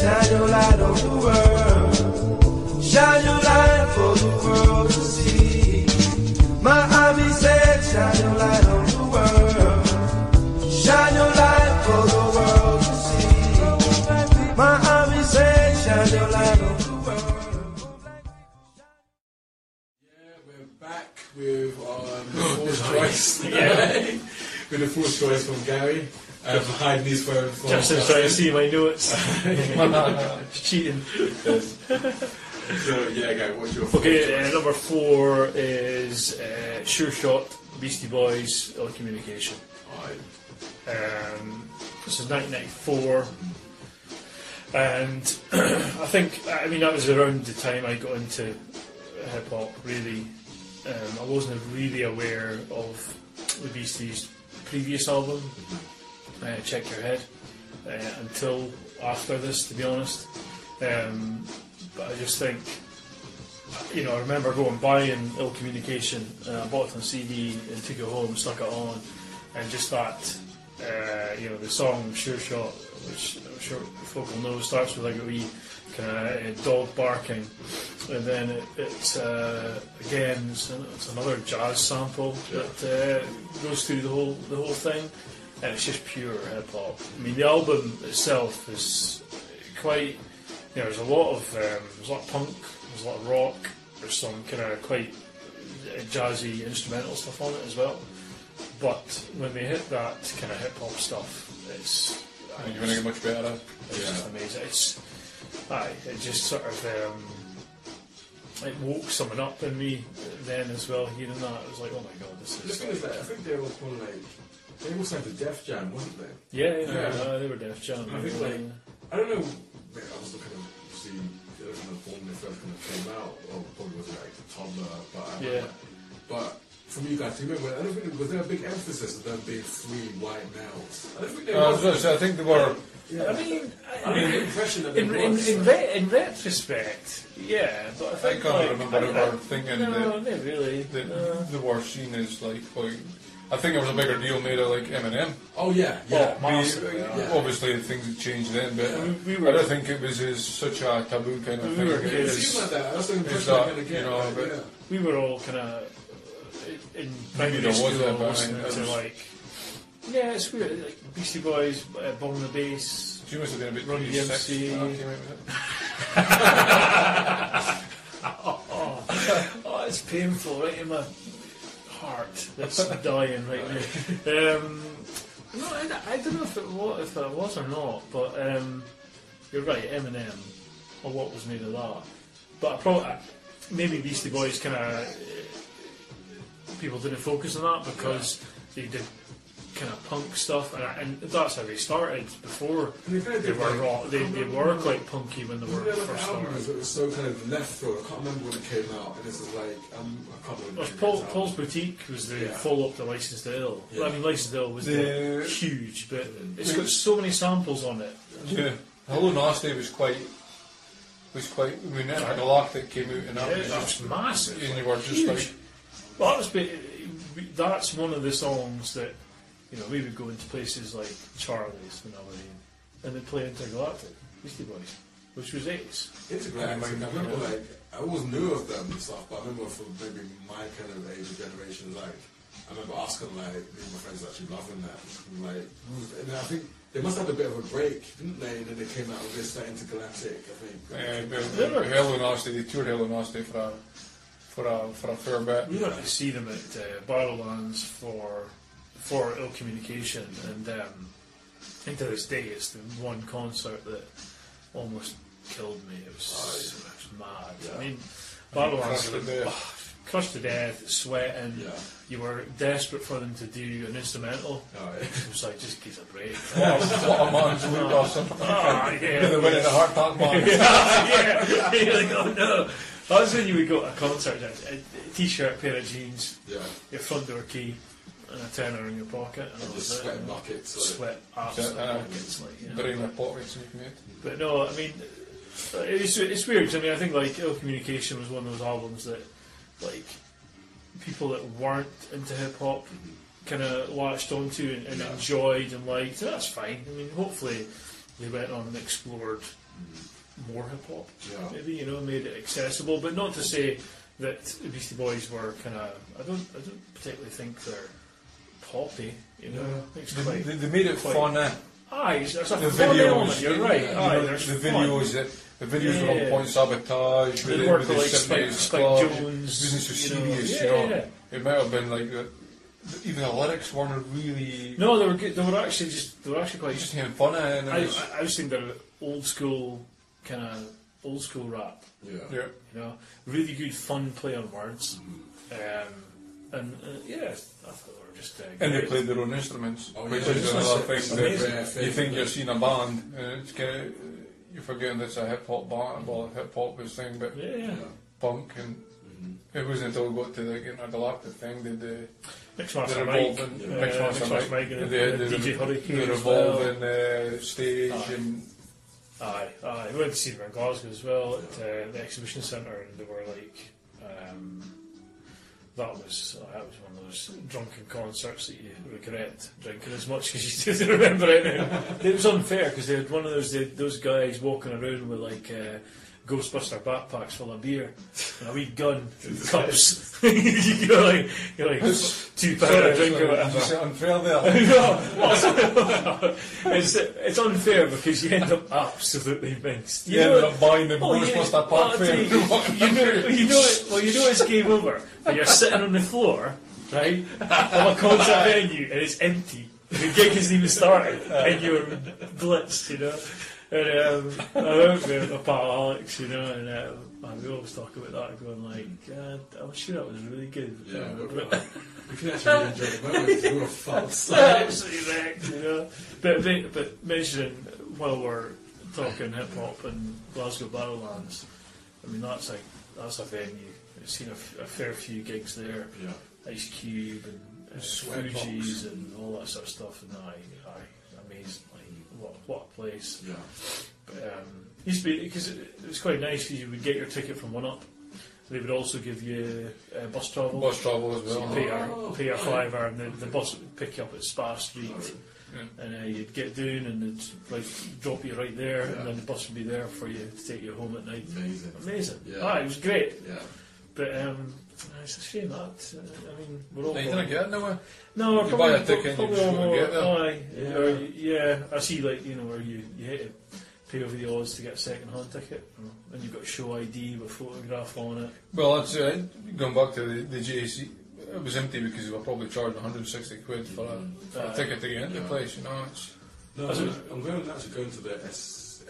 Shine your light on the world. Shine your light for the world to see. My homie said, shine your light on the world. Shine your light for the world to see. My homie said, shine your light on the world. Yeah, we're back with um, the fourth choice. Yeah. with the fourth choice from Gary. Uh, behind these Justin's trying to see my notes. Cheating. So yeah, Gary, what's your Okay, uh, number four is uh, Sure Shot, Beastie Boys, Ill Communication. Aye. Um, this is 1994, and I think I mean that was around the time I got into hip hop. Really, um, I wasn't really aware of the Beasties' previous album, uh, Check Your Head, uh, until after this, to be honest. Um, but I just think, you know, I remember going buying Ill Communication, uh, I bought it on CD and took it home, stuck it on, and just that, uh, you know, the song Sure Shot, which I'm sure folk will know, starts with like a wee kind of dog barking, and then it, it's uh, again it's, it's another jazz sample that uh, goes through the whole the whole thing, and it's just pure hip hop. I mean, the album itself is quite. You know, there's a lot of um, there's a lot of punk, there's a lot of rock, there's some kind of quite uh, jazzy instrumental stuff on it as well. But when they hit that kind of hip hop stuff, it's I think you're going to get much better. it's just amazing. It's aye, it just sort of um, it woke something up in me then as well. Hearing that, it was like, oh my god, this The is. thing is that I think they were called like they all signed to Def Jam, wasn't they? Yeah, yeah, Yeah. uh, they were Def Jam. I think like I don't know. maybe I was looking to see the kind of when they first kind of came out, or probably was it like the toddler, but I Yeah. But from you guys, do you remember? I don't think was there a big emphasis of them being three white males. I don't think they Uh, I was was. going to say, I think they were. Yeah. I mean, I mean, the impression that they in, in, was. in, re- in retrospect, yeah, but I I think can't like, remember I- ever I- thinking no, that, not really. that no. they were seen as like, like. I think it was a bigger deal made of like Eminem. oh yeah, yeah. Oh, massive, We- yeah. Obviously, things had changed then, but We- we I don't think it was as such a taboo kind of We thing. were It It kids. was- seemed like that. That's the impression I that, kind of you know, like, but- yeah. we were all kind of in Maybe primary there was school that, but I- listening I to was- like yeah, it's weird like Beastie Boys, uh, Bomb on the Bass. She must have been a bit Run too sick DMC. when that came out, was it? Oh, oh, it's painful right in my heart. That's dying right now. Um, no, I, I don't know if it was, if it was or not, but um, you're right. Eminem, or what was made of that? But I probably maybe Beastie Boys kind of people didn't focus on that because they did kind of punk stuff, and, I, and that's how they started. Before they kind of they did were rock, they, they were quite punky when they were Wasn't there like first started. that was so kind of left field? I can't remember when it came out. And this is like um, I can't remember. Well, Paul, Paul's. Boutique was the Yeah. follow up to License to Ill. Yeah. I mean, License to Ill was The- huge, but it's got so many samples on it. Yeah. Hello Nasty was quite was quite I mean Intergalactic came out and that Yeah, was just massive. and you were just Huge. like Well, that was, that's one of the songs that you know we would go into places like Charlie's and Aberdeen, and they'd play Intergalactic, Beastie Boys, which was ace. Intergalactic. I remember like I always knew of them and stuff, but I remember from maybe my kind of age of generation, like I remember asking like me and my friends actually loving that. And, like, and I think they must have had a bit of a break, didn't they? And then they came out with this like, Intergalactic. I think. uh, the- the Hello Nasty they toured Hello Nasty for a for a for a fair bit. We got to see them at uh, Barrowlands for for ill communication, and um, I think to this day it's the one concert that almost killed me. It was, it was mad. I mean, Barrowlands Crushed to death. oh, crushed to death, sweating. Yeah. You were desperate for them to do an instrumental. Oh, yeah. It was like just give us a break. What a, what a man's or something. Ah, yeah. They went in a heart attack man. yeah, you're like, oh no. That was when you would go to a concert, a, a, a t-shirt, pair of jeans, Yeah. your front door key, and a tenner in your pocket, and that was Just it. sweating buckets. Like, Sweat absolute Uh, buckets, like, you know. Burying their pockets and you But no, I mean, it's it's weird. I mean, I think like Ill Communication was one of those albums that, like, people that weren't into hip hop kind of latched onto and, and enjoyed and liked. And that's fine. I mean, hopefully they went on and explored more hip hop. Yeah. Maybe you know, made it accessible, but not to say that Beastie Boys were kind of. I don't. I don't particularly think they're poppy. You know, I think it's They, quite. they, they made it quite- fun eh? Aye, there's a The fun videos, element. You're right. you Aye, know, there's the fun. videos that the videos were Yeah. on point sabotage. They with work with with, like, the Spike- 70s Spike club. Jonze, It wasn't so serious, yeah, you know. yeah. It might have been like the, even the lyrics weren't really No, they were good. They were actually just. They were actually quite. just having fun. eh, And I, was, I, I was thinking they're old school, kind of old school rap. yeah. yeah. You know, really good fun play on words. Mm-hmm. Um, and uh, yeah, I thought they were just. Uh, And they great. played their own instruments, Oh, which yeah. is It's another amazing. thing It's that amazing. you think you're seeing a band, and it's kind of you're forgetting it's a hip hop band. Well, hip hop was thing, but Yeah, yeah. punk, and it wasn't until we got to the Intergalactic thing did the Mixmaster the Mike, revolving uh, Mixmaster Mixmaster Mike, Mike, and the, the, uh, DJ Hurricane the as well. revolving uh, stage, Aye. and Aye, aye. We went to see them in Glasgow as well at uh, the exhibition centre, and they were like, um, that was uh, that was one of those drunken concerts that you regret drinking as much as you do to remember it. It was unfair because they had one of those they, those guys walking around with like. Uh, Ghostbuster backpacks full of beer and a wee gun and cups. you're like, you're like two pound a drink or whatever. Is it unfair there? No, it's, it's unfair because you end up absolutely mixed. You You know- ended up buying the Oh, you- Ghostbuster oh, Park Fair. you, you know, you know it, well, you know it's game over. But you're sitting on the floor, right, of a concert venue, and it's empty. The gig hasn't even started, and you're blitzed, you know. And um, I went with a pal Alex, you know, and um, and we always talk about that, going like, God, I'm sure that was really good. Yeah, but, but- We can actually really enjoy the moment. We were fast. absolutely wrecked, you know. But, but, but mentioning while we're talking hip hop and Glasgow Barrowlands, I mean that's like that's a venue. I've seen a, f- a fair few gigs there. Yeah. Ice Cube and uh, Fugees and all that sort of stuff. And I, I, amazing. Like, what, what a place. Yeah. But, um, used to be because it, it was quite nice because you would get your ticket from One Up. They would also give you uh, bus travel. Bus travel as So well. you pay your, pay fiver, and the, the bus would pick you up at Spa Street, Yeah. and uh, you'd get down, and they'd like drop you right there, Yeah. and then the bus would be there for you to take you home at night. Amazing. Amazing. Yeah. Ah, it was great. Yeah. But um, it's a shame that. Uh, I mean, we're all. No, you didn't get it nowhere. No, You probably, buy a ticket and you probably just all wanna more- get there. Aye, Yeah. or you- yeah. I see, like you know, where you you hit it, pay over the odds to get a second-hand ticket, and you've got show ID with photograph on it. Well, that's uh, going back to the, the GAC. It was empty because they were probably charging 160 quid for a, for a Aye. ticket to get into the Yeah. place. You know, it's No, That's I'm, it. I'm going to actually going to the S,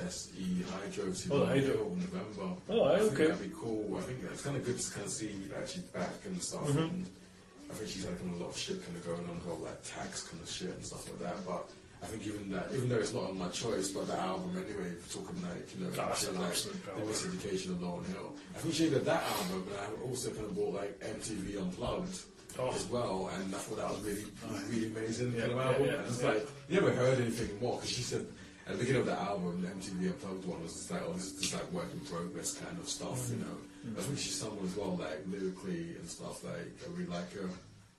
SE Hydro to Oh, Hydro. In November. Oh, I think okay. that'd be cool. I think it's kind of good to kind of see actually back and stuff. Mhm. And I think she's kind of a lot of shit kind of going on, about like tax kind of shit and stuff like that. But I think even that, even though it's not on my choice, but the album anyway, talking like you know, That's an like the miseducation of Lauryn Hill. I think she did that album, but I also kind of bought like MTV Unplugged. Oh. As well, and I thought that was really, really amazing Yeah, kind of yeah, album. yeah, and it's yeah. like you never heard anything more because she said at the beginning of the album, the MTV Unplugged one was just like, oh, this is just like work in progress kind of stuff, you mm. know. I think she's someone as well, like lyrically and stuff. Like I really like her.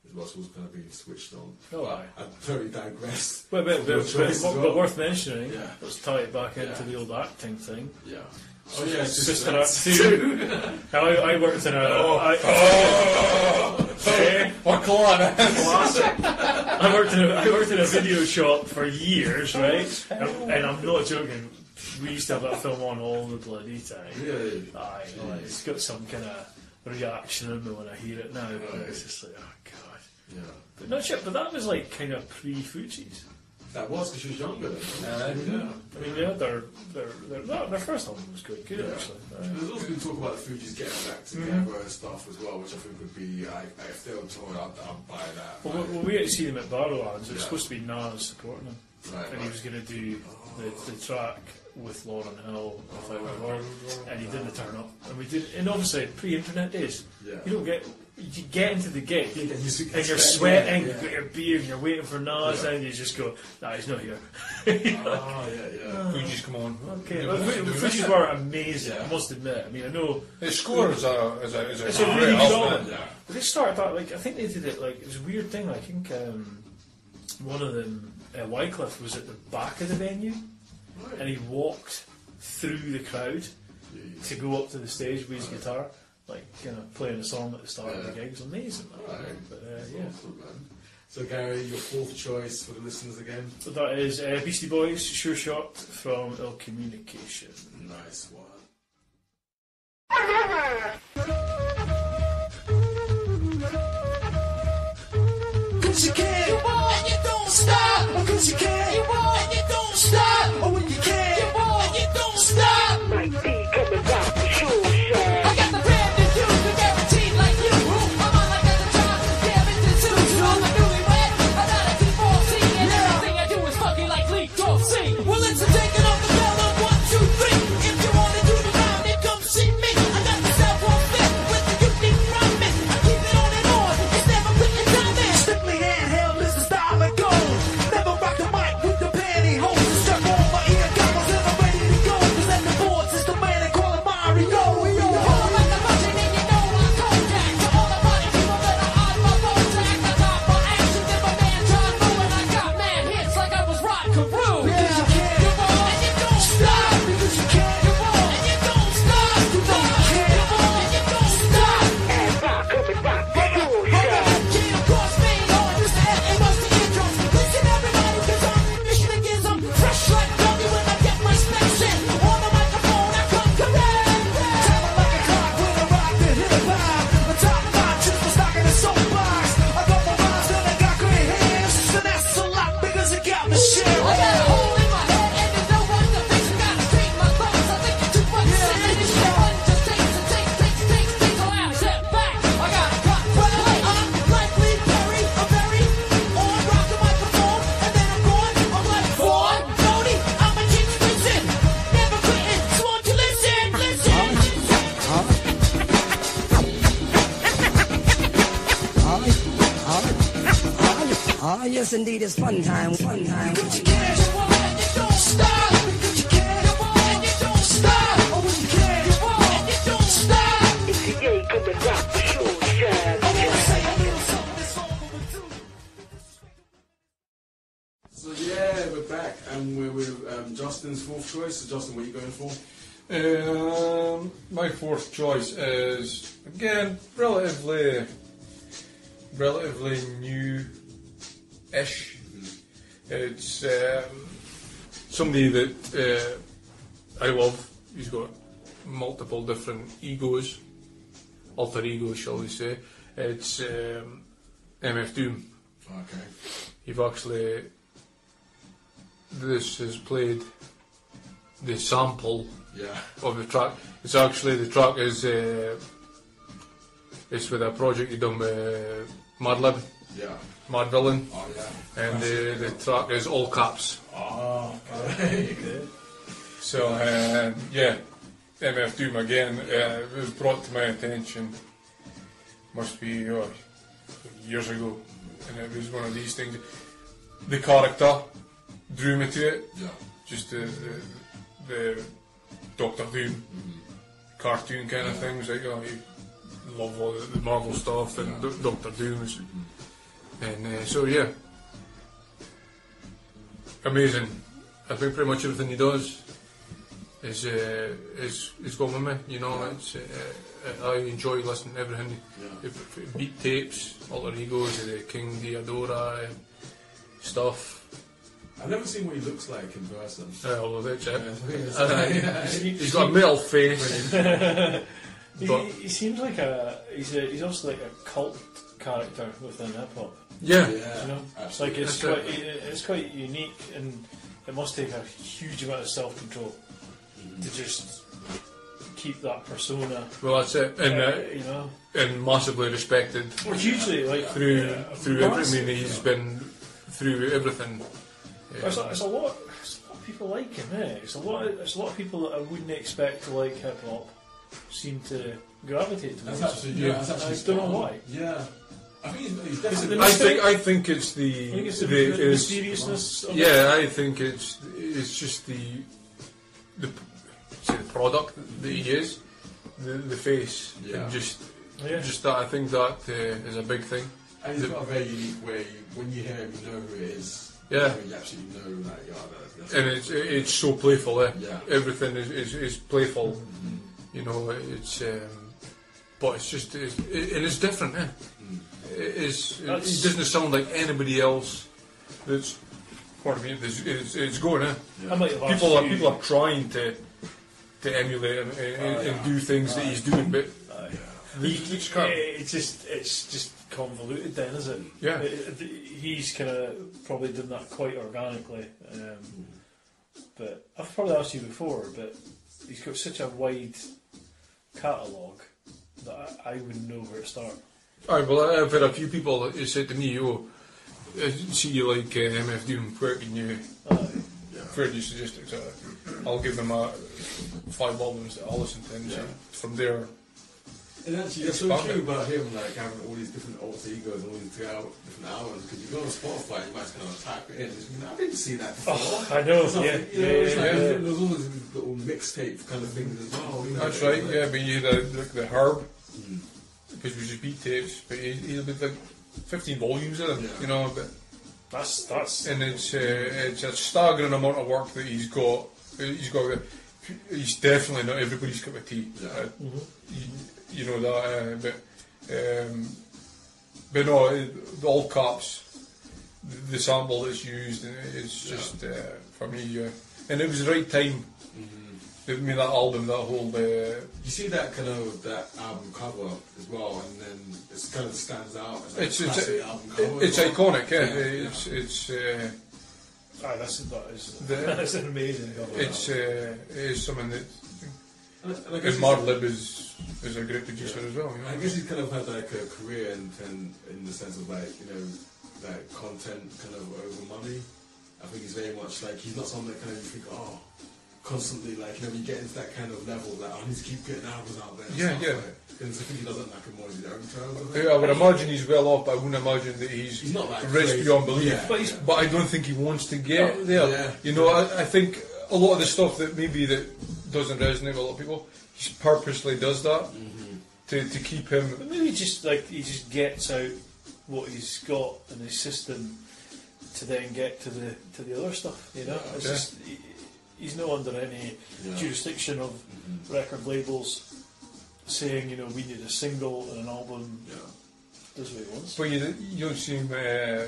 As well, so kind of being switched on. Oh, aye. I totally digress. But, but, but, but, as but well. worth mentioning, Yeah. let's tie it back into the old acting thing. Yeah. Oh yeah, it's Sister Act 2. Now, I, I worked in a. I, Eh? what Colana? I worked in a I worked in a video shop for years, right? And, and I'm not joking. We used to have that film on all the bloody time. Really? Aye, aye. it's got some kind of reaction in me when I hear it now. But it's just like, oh god. Yeah. But no shit. But that was like kind of pre Fugees. That was because she was younger. Then. Uh, yeah. I mean, yeah, their their their, their, their first album was quite good Yeah. actually. Aye. There's also been talk about the Fugees getting back together and stuff as well, which I think would be, like, if they were touring, I'd, I'd buy that. Well, we- well, we had to see them at Barrowlands. It was Yeah. supposed to be Nas supporting them, Right, and he was going to do the, the track with Lauryn Hill, if I remember, and he didn't turn up. And we did, and obviously pre-internet days, Yeah. you don't get, you get into the gig, Yeah, you and you're sweating, yeah, you've got your beer, and you're waiting for Nas, Yeah. and you just go, nah, he's not here. Oh, yeah, yeah. Fugees come on. Okay, well, what- Fu- do Fugees were amazing. I must admit. I mean, I know The score is a is a, is a It's a really good album. Yeah. They started that like I think they did it like it was a weird thing. I think um, one of them, uh, Wyclef, was at the back of the venue, and he walked through the crowd to go up to the stage with his guitar, like kind of playing a song at the start of the Yeah. gig. It amazing. that, Right. But uh, yeah, Awesome, man. So, Gary, your fourth choice for the listeners again? but that is uh, Beastie Boys, Sure Shot from Ill Communication. Nice one. Cause you can, yes, indeed, it's fun time, fun time. You don't start you can come on you don't start oh good you can you don't start again so yeah, we're back and we're with um, Justin's fourth choice. So Justin, what are you going for? Um, my fourth choice is again relatively, relatively new-ish. It's um, somebody that uh, I love. He's got multiple different egos, alter egos, shall we say? It's um, MF Doom. Okay. You've actually this is played the sample Yeah. of the track. It's actually the track is uh, it's with a project you done with Madlib, Yeah. Madvillain, Oh yeah. and the, the track is all caps. Oh, okay. So um, yeah, MF Doom again. Uh, it was brought to my attention. Must be oh, years ago, and it was one of these things. The character drew me to it. Yeah. Just the the, the Doctor Doom cartoon kind of things. Like oh, you love all the, Marvel stuff and Do- Doctor Doom, is- and uh, so yeah, amazing. I think pretty much everything he does is uh, is is going with me. You know, it's uh, I enjoy listening to everything. Yeah. Beat tapes, alter egos, the King Geedorah stuff. I've never seen what he looks like in person. Uh, although that's it. Yeah. He's got a metal face. He, he seems like a he's a he's also like a cult character within hip hop. Yeah. Yeah. You know, it's like it's That's quite it's quite unique and it must take a huge amount of self control to just keep that persona. Well, that's it, and uh, uh, you know, and massively respected well, hugely like through yeah, through every. I massive. mean, he's been through everything. It's a, it's a lot. It's a lot of people like him. Eh? It's a lot. Of, it's a lot of people that I wouldn't expect to like hip hop seem to gravitate towards. That's actually, yeah, that's actually I don't know why. Yeah. I think he's, he's Is it definitely. I think I think it's the, I think it's the, the the, it's- mysteriousness. Of yeah. I think it's it's just the the say the product that he is, the the face, Yeah. and just. Yeah. just that. I think that uh, is a big thing. And he's got a very unique way. When you hear him, you know who it is. Yeah. You absolutely know that. Yeah, that's, that's and it's it's so playful. Eh? Yeah. Everything is, is, is playful. You know, it's um, but it's just it's, it, and it's different. Eh? It is. It, That's- doesn't sound like anybody else. That's pardon me. It's, it's, it's going. Eh? I might have People are asked you- people are trying to to emulate him and, and, and do things that he's doing, but He, It's- it's he- kind of- it's just it's just convoluted then, is it? Yeah. It- it- he's kind of probably done that quite organically. Um, but I've probably asked you before, but he's got such a wide catalogue that I, I wouldn't know where to start. Aye, well, I've had a few people that said to me, "Oh, I see you like uh, MF Doom, where can you, Aye. where do you suggest? So I'll give them uh, five albums that I'll listen to, and so from there, And actually, that's so Expand true it. about him, like having all these different alter egos and all these al- different albums. Because you go on Spotify, you might just kind of type it in. and you know, I didn't see that before. Oh, I know. It's Yeah, you know, yeah, it's yeah, like, yeah. There's all these little mixtape kind of things as well. You know, that's right. like- Yeah, but you had the, the Herb, because we just beat tapes, but he, he'll be like fifteen volumes of them, Yeah. you know. But That's that's and it's uh, it's a staggering amount of work that he's got. He's got. He's definitely not everybody's cup of tea. Yeah. Uh, you, you know that, uh, but um, but no, it, the all caps. The, the sample that's used, and it's just uh, for me, uh, and it was the right time. I mean, that album, that whole. Uh, You see that kind of that album cover as well, and then it kind of stands out as like it's a it's, classic album cover. it's well. iconic. Yeah, Yeah, it's it's. Uh, ah, that's that is The- that's an amazing cover. It's uh, it is something that And I- and I guess he's- Madlib is is a great producer as well. You know? I guess he's kind of had like a career in, in, in the sense of like, you know, like content kind of over money. I think he's very much like, he's not someone that kind of you think, oh, constantly like you know you get into that kind of level that I need to keep getting albums out there. Yeah, stuff, yeah. Like, because I think he does it like a more in his own terms. I. Yeah, I would imagine he's well off, but I wouldn't imagine that he's, He's not like rich crazy. beyond belief. Yeah, but, yeah. but I don't think he wants to get Oh, there. yeah. You know, I, I think a lot of the stuff that maybe that doesn't resonate with a lot of people, he purposely does that Mm-hmm. to, to keep him. But maybe just like he just gets out what he's got in his system to then get to the to the other stuff. You know, Yeah, it's yeah. just he, he's not under any Yeah. jurisdiction of record labels saying you know we need a single and an album. Yeah. Does what he wants. But you, you don't see him uh,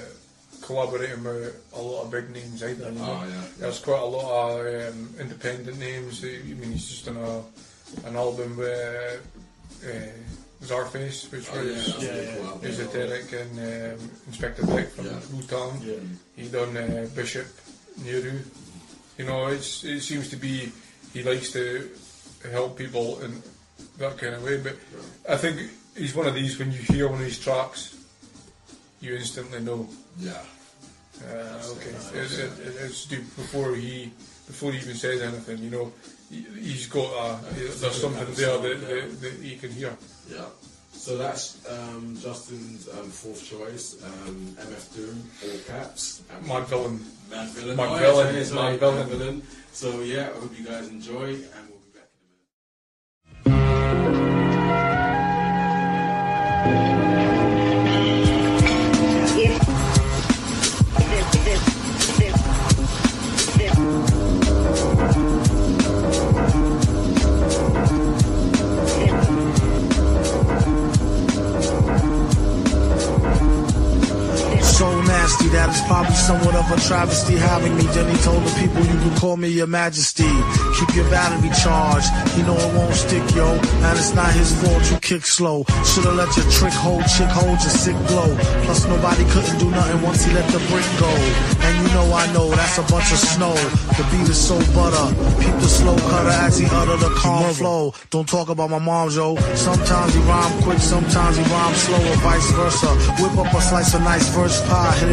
collaborating with a lot of big names either. you know. Oh yeah. There's quite a lot of um, independent names. I mean, he's just on a, an album with uh, Czarface, which Oh, was that's Yeah, really yeah. cool album. esoteric, and um, Inspectah Deck from Yeah. Wu-Tang. Yeah. He done uh, Bishop Nehru. You know, it's, it seems to be he likes to help people in that kind of way. But I think he's one of these when you hear one of his tracks, you instantly know. Yeah. Uh, okay, it, it, it, it's before he before he even says anything. You know, he, he's got a, there's something there that, that, that he can hear. Yeah. So that's um, Justin's um, fourth choice, um, MF Doom, all caps. Madvillain. Mad Villain. Mad Oh, Villain, Mad Madvillain. Villain. So yeah, I hope you guys enjoy, and we'll be back in a minute. Nasty that it's probably somewhat of a travesty having me. Then he told the people you can call me your majesty. Keep your battery charged. You know it won't stick, yo. And it's not his fault you kick slow. Should've let your trick hold, chick hold your sick glow. Plus nobody couldn't do nothing once he let the brick go. And you know I know that's a bunch of snow. The beat is so butter. Peep the slow cutter as he utter the calm flow. Don't talk about my mom, yo. Sometimes he rhyme quick, sometimes he rhyme slow, or vice versa. Whip up a slice of nice verse pie, hit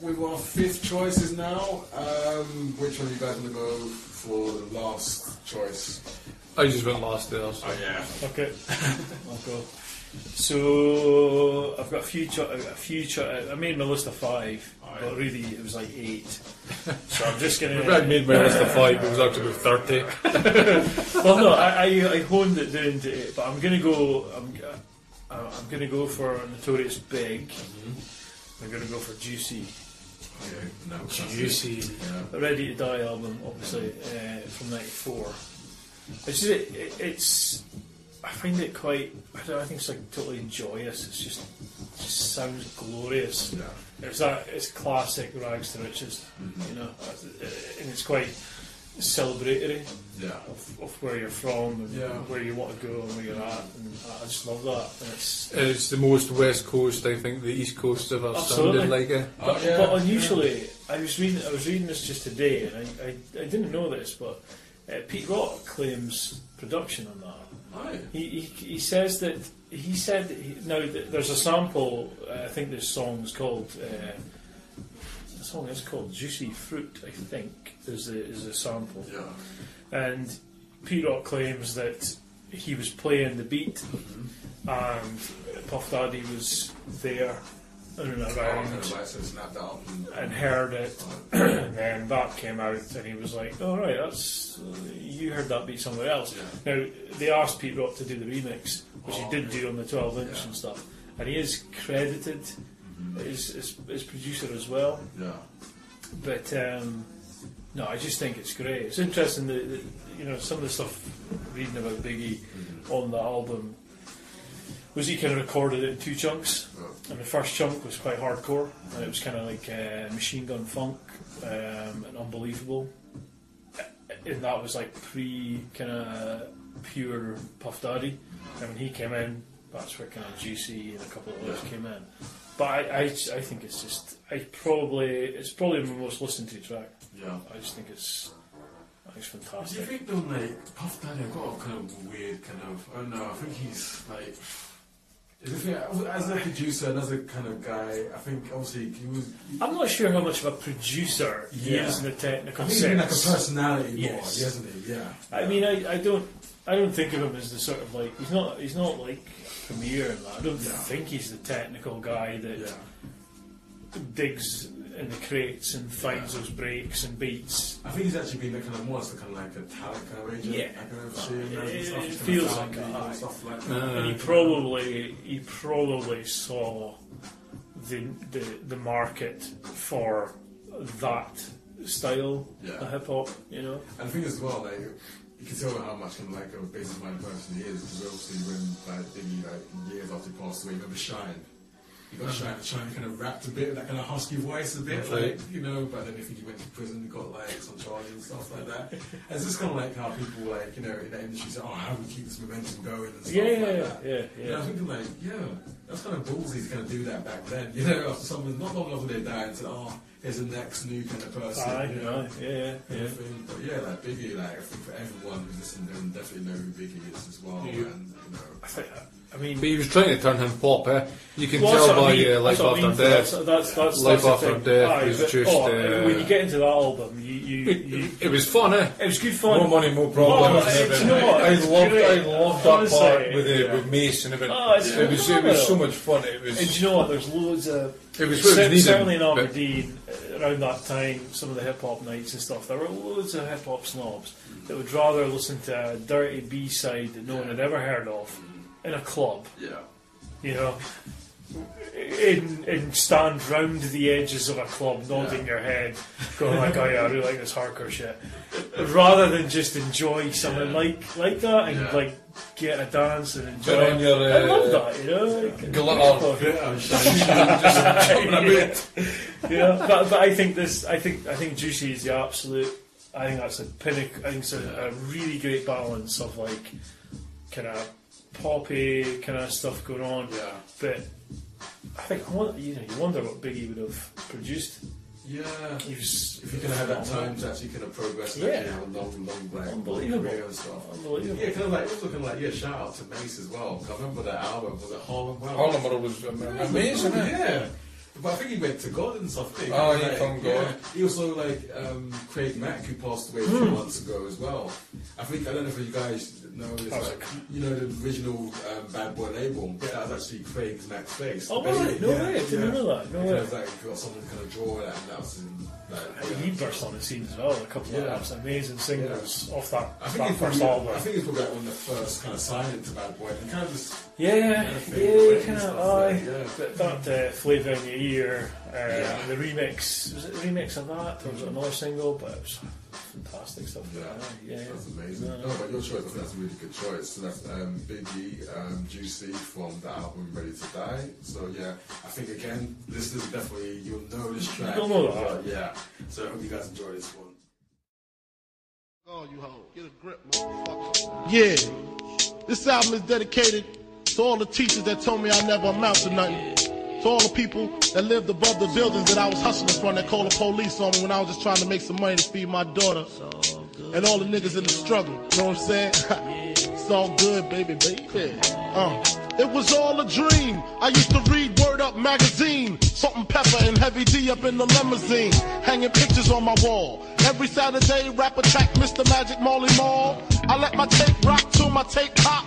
Back with our fifth choices now. Um, which one are you guys gonna go for the last choice? I just went last there. So. Oh yeah. Okay, I'll go. So I've got a few. Cho- I've a few. Cho- I made my list of five, but really it was like eight. So I'm just gonna. Maybe I made my list of five, but it was actually about 30. well, no, I, I, I honed it down to eight, but I'm gonna go. I'm, uh, I'm gonna go for Notorious Big. I'm gonna go for Juicy. Okay, no, Juicy. The Ready to Die album, obviously, uh, from '94. It's, just, it, it, it's. I find it quite. I, don't, know, I think it's like totally joyous. It's just, it just sounds glorious. Yeah. It's that. It's classic rags to riches. You know, and it's quite celebratory Yeah. of, of where you're from and Yeah. where you want to go and where you're at. And I just love that. And it's, It's the most West Coast, I think, the East Coast ever Absolutely. sounded like it. But, yeah. but unusually, I was reading. I was reading this just today, and I, I, I didn't know this, but uh, Pete Rock claims production on that. Aye. He, he, he says that he said that he, now that there's a sample. Uh, I think this song's called. Uh, the song is called "Juicy Fruit." I think is a, is a sample. Yeah. And Pete Rock claims that he was playing the beat, and Puff Daddy was there in and around Like, so snap that up and, heard it, and then that came out, and he was like, "Oh right, that's you heard that beat somewhere else." Now they asked Pete Rock to do the remix, which he did do on the 12 inch and stuff, and he is credited as, as, as producer as well. yeah. But um, no, I just think it's great. It's interesting that, that you know some of the stuff reading about Biggie on the album. was he kind of recorded it in two chunks, and the first chunk was quite hardcore, and it was kind of like uh, machine gun funk um, and unbelievable, and that was like pre kind of pure Puff Daddy, and when he came in, that's where kind of Juicy and a couple of others came in. But I, I, I think it's just I probably it's probably my most listened to track. Yeah. I just think it's I think it's Do you think though, like Puff Daddy, I've got a kind of weird kind of I don't know. I think he's like. I think As a producer and as a kind of guy, I think obviously he was. I'm not sure how much of a producer he Yeah. is in the I technical think he's been like a sense. personality more, Yes. isn't he? Yeah. I mean, I, I don't I don't think of him as the sort of like he's not he's not like Premier and that. I don't Yeah. think he's the technical guy that Yeah. digs in the crates and finds those breaks and beats. I think he's actually been the kind of more as a kind of like a talent kind of agent. Yeah. Like kind of shooting and It- stuff. it He's kind of feels found like a people and stuff like that. Uh, and he probably he probably saw the the, the market for that style Yeah. of hip hop. You know. And the thing as well, like you can tell how much kind of like a basic minded person he is because obviously when like Biggie like years after he passed away, remember Shyne. You got uh-huh. Shyne, Shyne kind of rapped a bit, that kind of husky voice a bit, like you know. But then I think he went to prison, he got like some charges and stuff like that. And it's just kind of like how people like you know in the industry say, oh, how do we keep this momentum going and stuff Yeah, like yeah, that. yeah, And I yeah. was thinking like, yeah, that's kind of ballsy to kind of do that back then. You know, after someone not long after they died, and said, oh, here's the next new kind of person. Aye, you know? yeah, yeah, yeah. But yeah, like Biggie, like for everyone who's listening, they definitely know who Biggie is as well. Yeah. And you know, I think I mean. But he was trying to turn him pop, eh? You can Well, tell what I by mean. uh, Life That's I After mean. Death. That's, that's, that's, Life that's After thing. Death Aye, was but- just. oh, uh, when you get into that album, you, you, you it was fun, eh? it was good fun. More money, more problems. Oh, and do you know what? I It's loved, great. I loved that Honestly, part with, uh, yeah. with Mase and everything. Oh, it's it, was, it was so much fun. It was. And do you know what? There's loads of. It was what it was needed, certainly in Aberdeen, uh, around that time, some of the hip hop nights and stuff, there were loads of hip hop snobs that would rather listen to a dirty B side that no one had ever heard of in a club, yeah, you know, in, in stand round the edges of a club, nodding your head, going like, "Oh yeah, I really like this hardcore shit," rather than just enjoy something like like that and Yeah. like get a dance and enjoy. Put on it. your, I love uh, that, you know. Like, glitter. yeah, but, but I think this. I think I think Juicy is the absolute. I think that's a pinnacle. I think it's a, a really great balance of like kind of poppy kind of stuff going on. Yeah. But I think I wonder, you know you wonder what Biggie would have produced. yeah. He was If you can have that time to actually kind of progress, like, Yeah. you know, a long, long, like, Unbelievable. career and stuff. Unbelievable. Yeah, kind of like also kind of like yeah. Shout out to Mase as well. 'cause I remember that album was it Harlem World? Harlem World was amazing, eh? Yeah. But I think he went to God and stuff. didn't Oh, he Like, found yeah. God. He also like um, Craig Mack, who passed away a few months ago as well. I think I don't know if you guys know this. How's Like, you know the original um, Bad Boy label. That was actually Craig Mack's face. Oh, The right. No way. I didn't know that. No way. like got someone to kind of draw that, and that was in, like, he burst on the scene as well. A couple Yeah. of absolutely amazing singles off that, I think that first probably, album. I think he's probably like one of the first kind of signing to Bad Boy. He kind of just Yeah, Yeah, yeah, kind of. Aye, like, yeah. that, uh, flavour in your ear. Uh, Yeah. The remix was it a remix of that, or was it another single? But it was fantastic stuff. Yeah, Aye, yeah, that's amazing. No, No, but your choice, that's a really good choice. So that's um, Biggie, um, Juicy from the album Ready to Die. So yeah, I think again, this is definitely you'll know this track. You'll know that. But, yeah. So I hope you guys enjoy this one. Oh, you hoe. Get a grip, motherfucker. Yeah. This album is dedicated to all the teachers that told me I never amount to nothing. To all the people that lived above the buildings that I was hustling from that called the police on me when I was just trying to make some money to feed my daughter. And all the niggas in the struggle. You know what I'm saying? it's all good, baby, baby. Uh. It was all a dream. I used to read Word Up magazine. Salt and pepper and heavy D up in the limousine. Hanging pictures on my wall. Every Saturday, rap attack Mr. Magic Marley Marl. I let my tape rock till my tape pop.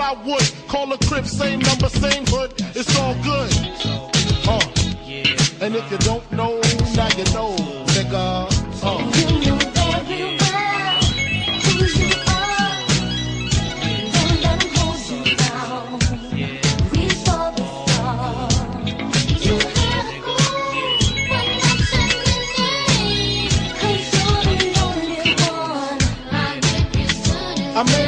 I would. Call a crib, same number, same hood. It's all good. Uh. And if you don't know, now you know, nigga. Uh. I made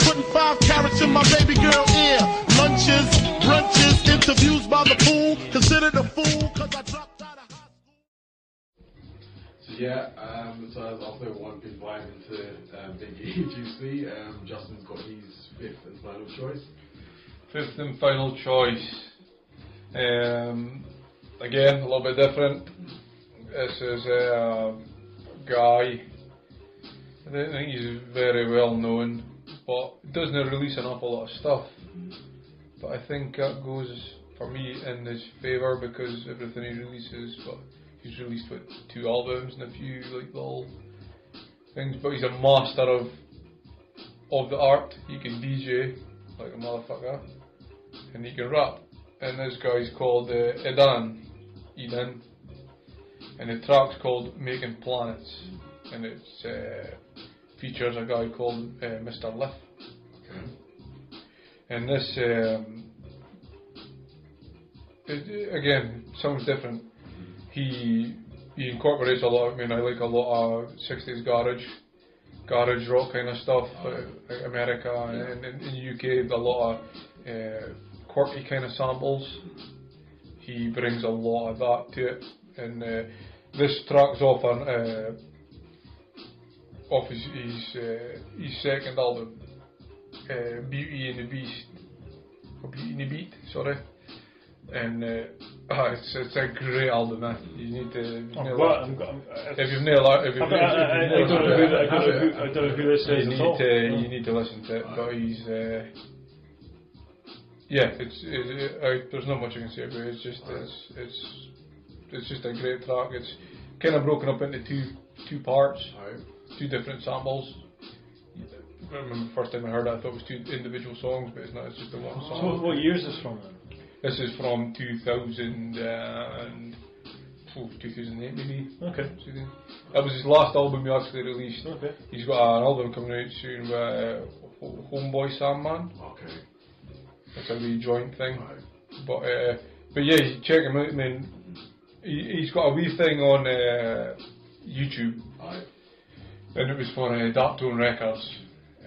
putting five carats in my baby girl ear. Lunches, brunches, interviews by the pool. Considered a fool cause I dropped out of So yeah, um, so as after one big vibe into um, Biggie Juicy, um, Justin's got his fifth and final choice. Fifth and final choice. Um, again, a little bit different. This is a guy. I don't think he's very well known, but it doesn't release an awful lot of stuff. But I think that goes for me in his favour because everything he releases, but he's released with two albums and a few like little things. But he's a master of of the art. He can DJ like a motherfucker, and he can rap. And this guy's called uh, Edan, Eden, and the track's called Making Planets, and it's. uh, features a guy called uh, Mr. Lif. And this, um, it, again, sounds different. He he incorporates a lot. I mean, I like a lot of '60s garage, garage rock kind of stuff. uh, like America and in, the UK, a lot of uh, quirky kind of samples. He brings a lot of that to it, and uh, this track's off on uh, off his his, uh, his second album, uh, Beauty and the Beast, or Beauty and the Beat, sorry. And uh, ah, it's it's a great album, man. You need to. If you've I'm never- glad- I'm glad- if you've never, if you've I- never, I- I- I if you've don't never- who- I don't know who- I don't this you is at need all. to No. you need to listen to it. But he's uh, yeah, it's it, it, I, there's not much I can say about it. It's just it's it's it's just a great track. It's kind of broken up into two two parts, two different samples. I remember the first time I heard it, I thought it was two individual songs, but it's not. It's just a one song. what, what year is this from then? This is from 2000 and oh, 2008 maybe. Okay. That was his last album he actually released. Okay. He's got an album coming out soon with uh, Homeboy Sandman. Okay. It's a wee joint thing. But uh, but yeah, you check him out. I mean, he, he's got a wee thing on uh, YouTube, and it was for uh, Darktone Records.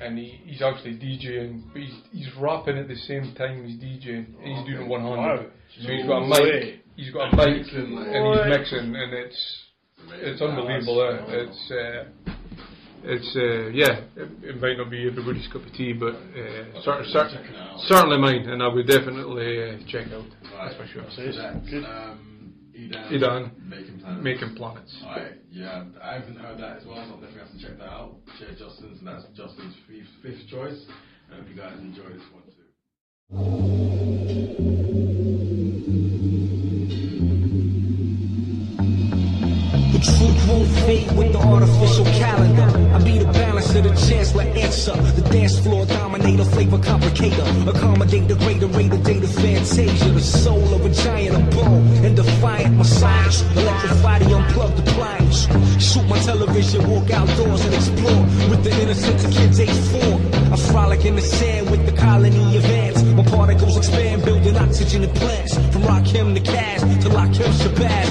And he, he's actually DJing, but he's, he's rapping at the same time he's DJing, and he's doing it one handed. Wow. So he's got a No mic, he's got a mic, Mixing, and he's mixing, and it's it's unbelievable. eh? It's uh, it's uh, yeah, it, it might not be everybody's cup of tea, but uh, cer- cer- certainly mine, and I would definitely uh, check out. That's for sure. Edan, Edan, Making Planets. Making Planets. Alright, yeah, I haven't heard that as well, so I'll definitely have to check that out. Share Justin's, and that's Justin's fifth, fifth choice. I hope you guys enjoy this one too. Won't fade with the artificial calendar. I be the balance of the chancellor answer. The dance floor dominator, flavor complicator. Accommodate the greater rate of data fantasia. The soul of a giant of bone and defiant massage. Electrify the unplugged appliance. Shoot my television, walk outdoors and explore with the innocence of kids age four. I frolic in the sand with the colony of ants. My particles expand, building oxygen in plants. From Rakim to Cash to Lakim Shabazz.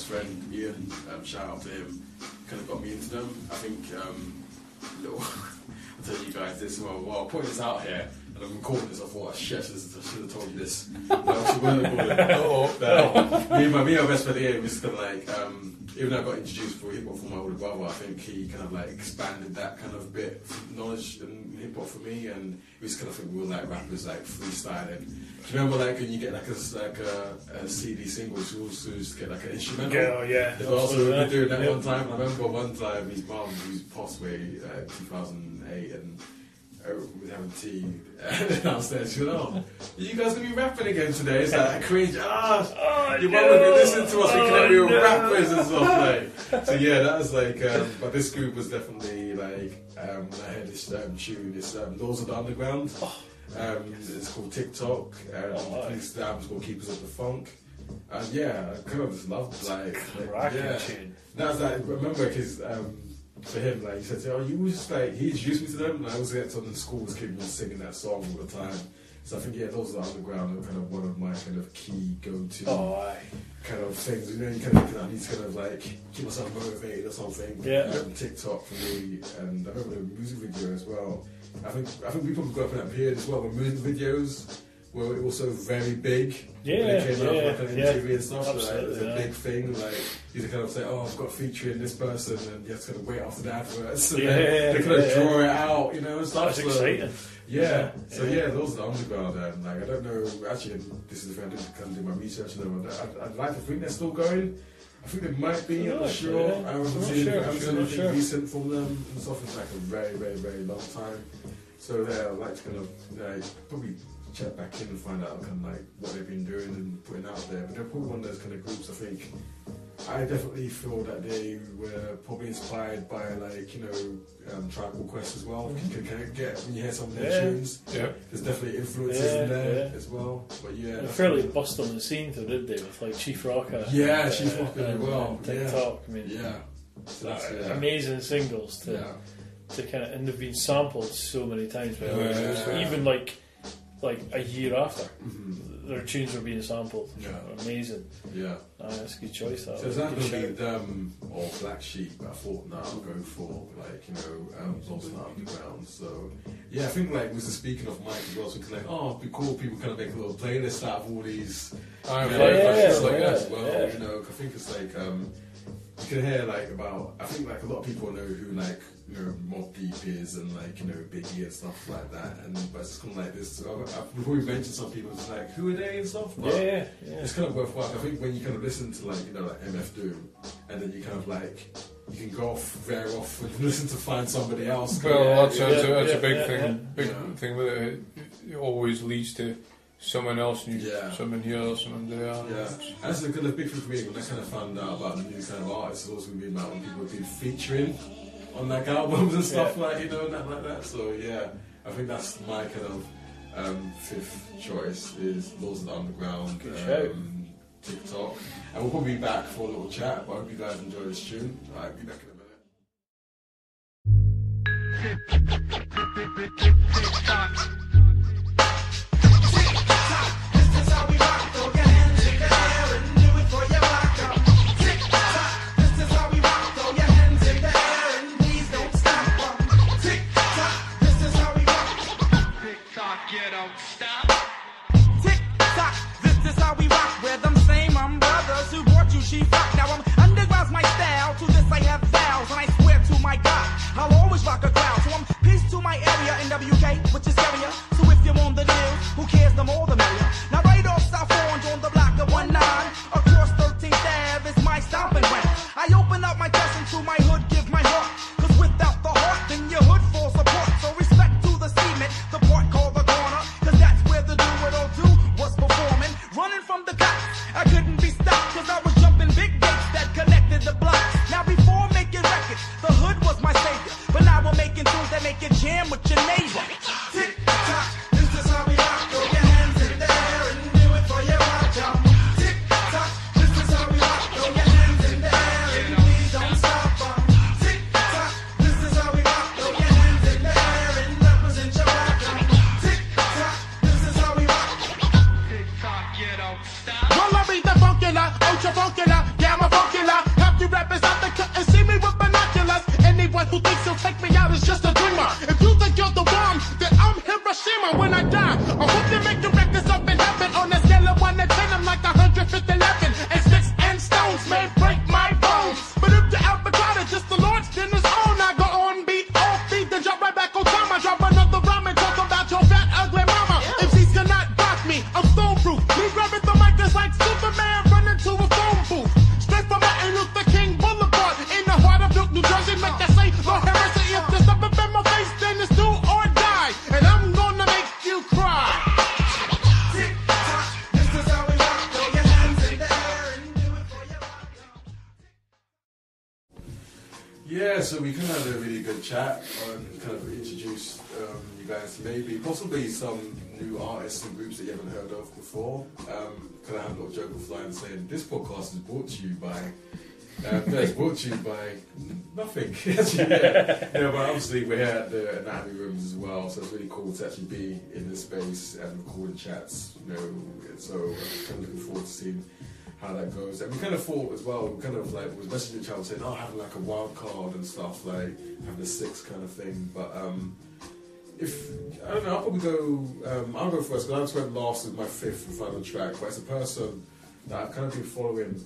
Best friend Ian. Um, shout out to him. Kind of got me into them. I think, um, little, I'll tell you guys this. Well, well, I'll put this out here, and I'm recording this. I thought, shit, I should have, told you this. But I wasn't recording. Uh-oh. No, me and my me and my best friend Ian was kind of like. Um, even though I got introduced for hip hop from my older brother, I think he kind of like expanded that kind of bit of knowledge in hip hop for me, and it was kind of think we were like rappers like freestyling. Do you remember like when you get like a like a, a CD single, you also used to get like an instrumental? Yeah, oh, yeah. They were also doing that Yeah. one time. I remember one time his mum, who's passed away uh, 2008, and uh, we was having tea downstairs. She went, "Oh, you guys gonna be rapping again today?" It's like cringe. Ah, your mum would be listening to us. We Oh, can be no. rappers and stuff. Like, so yeah, that was like. Um, but this group was definitely like um, when I heard this um, tune. This um, Lords of the Underground. Um, it's called Tic Toc. And Oh, this album's called Keepers of the Funk. And yeah, I kind of just loved like, like yeah. tune. That's like remember because um, for him like he said, "Oh, you was just like he introduced me to them." And I was at some school was keeping on singing that song all the time. So I think yeah, those are the underground are kind of one of my kind of key go-to Oh, kind of things. You know, you kind of I need to kind of like keep myself motivated or something. Yeah. Um, Tic Toc for me, and I remember the music video as well. I think I think we probably grew up in that period as well. When music videos were also very big. when Yeah, they came out yeah, like on yeah. MTV and stuff. Like, it was a yeah. big thing. Like you kind of say, "Oh, I've got a feature in this person," and you have to kind of wait after the adverts. So Yeah, they, they kind of yeah, draw it out, you know, and stuff. That's So, exciting. Yeah. So Yeah. those are the underground. And like I don't know. Actually, this is the thing I did kind of do my research. And I'd, I'd like to think they're still going. I think they might be. I'm not sure. I haven't seen, sure, I haven't I'm seen anything sure. recent from them. It's like a very, very, very long time. So yeah, I'd like to kind of like, probably check back in and find out kind of like what they've been doing and putting out there. But they're probably one of those kind of groups. I think I definitely feel that they were probably inspired by like you know um, Tribal Quest as well. You can of get when you hear some of their Yeah. tunes. Yeah. there's definitely influences Yeah, in there yeah. as well. But yeah, They fairly bust on the scene though, did they? With like Chief Rocka. Yeah, and, Chief Rocka as well, Tic Toc. I mean, yeah. So that's, uh, amazing singles to to kind of and they've been sampled so many times. By Yeah. even like like a year after, Mhm. Their tunes were being sampled. Yeah. amazing. Yeah. Ah, that's a good choice. That So not Good going to be them or Black Sheep. I thought, no, I'll go for like you know, um, the Underground. So yeah, I think like was the speaking of Mike as well. So like, oh, it'd be cool. People kind of make a little playlist out of all these. You yeah, know, yeah, like yeah, that as well. yeah. You know, I think it's like um, you can hear like about. I think like a lot of people know who like you know Mobb Deep is and like you know Biggie and stuff like that. And but it's kind of like this. I've, I've, before we mentioned some people, it's like who are they and stuff. But Yeah, yeah. It's kind of worthwhile. I think when you kind of listen to like you know like MF Doom, and then you kind of like you can go off veer off and listen to find somebody else. Well, that's, that's, Yeah, a, that's yeah, a big yeah, thing. yeah. Big Yeah. thing with it. It- It always leads to someone else new, Yeah. someone here, someone there. Yeah, that's the kind of big thing for me when I kind of found out about the new kind of artists. It's to be about when people have been featuring on like albums and stuff Yeah. like you know and that like that. So yeah, I think that's my kind of um, fifth choice is Lords of the Underground. Good shout. um, Tic Toc, and we'll probably be back for a little chat. But I hope you guys enjoy this tune. I'll be back in a minute. This WK, which is. Possibly some new artists and groups that you haven't heard of before. Um, kind of had a little joke of Flying saying this podcast is brought to you by. Uh, brought to you by nothing. Yeah. but obviously we're here at the Anatomy Rooms as well, so it's really cool to actually be in this space and recording chats. You know, so I'm kind of looking forward to seeing how that goes. And we kind of thought as well, we kind of like was messaging each other saying, oh, having like a wild card and stuff, like having a six kind of thing. But um, if I don't know, I'll probably go. Um, I'll go first because I just went last with my fifth and final track. But as a person that I've kind of been following,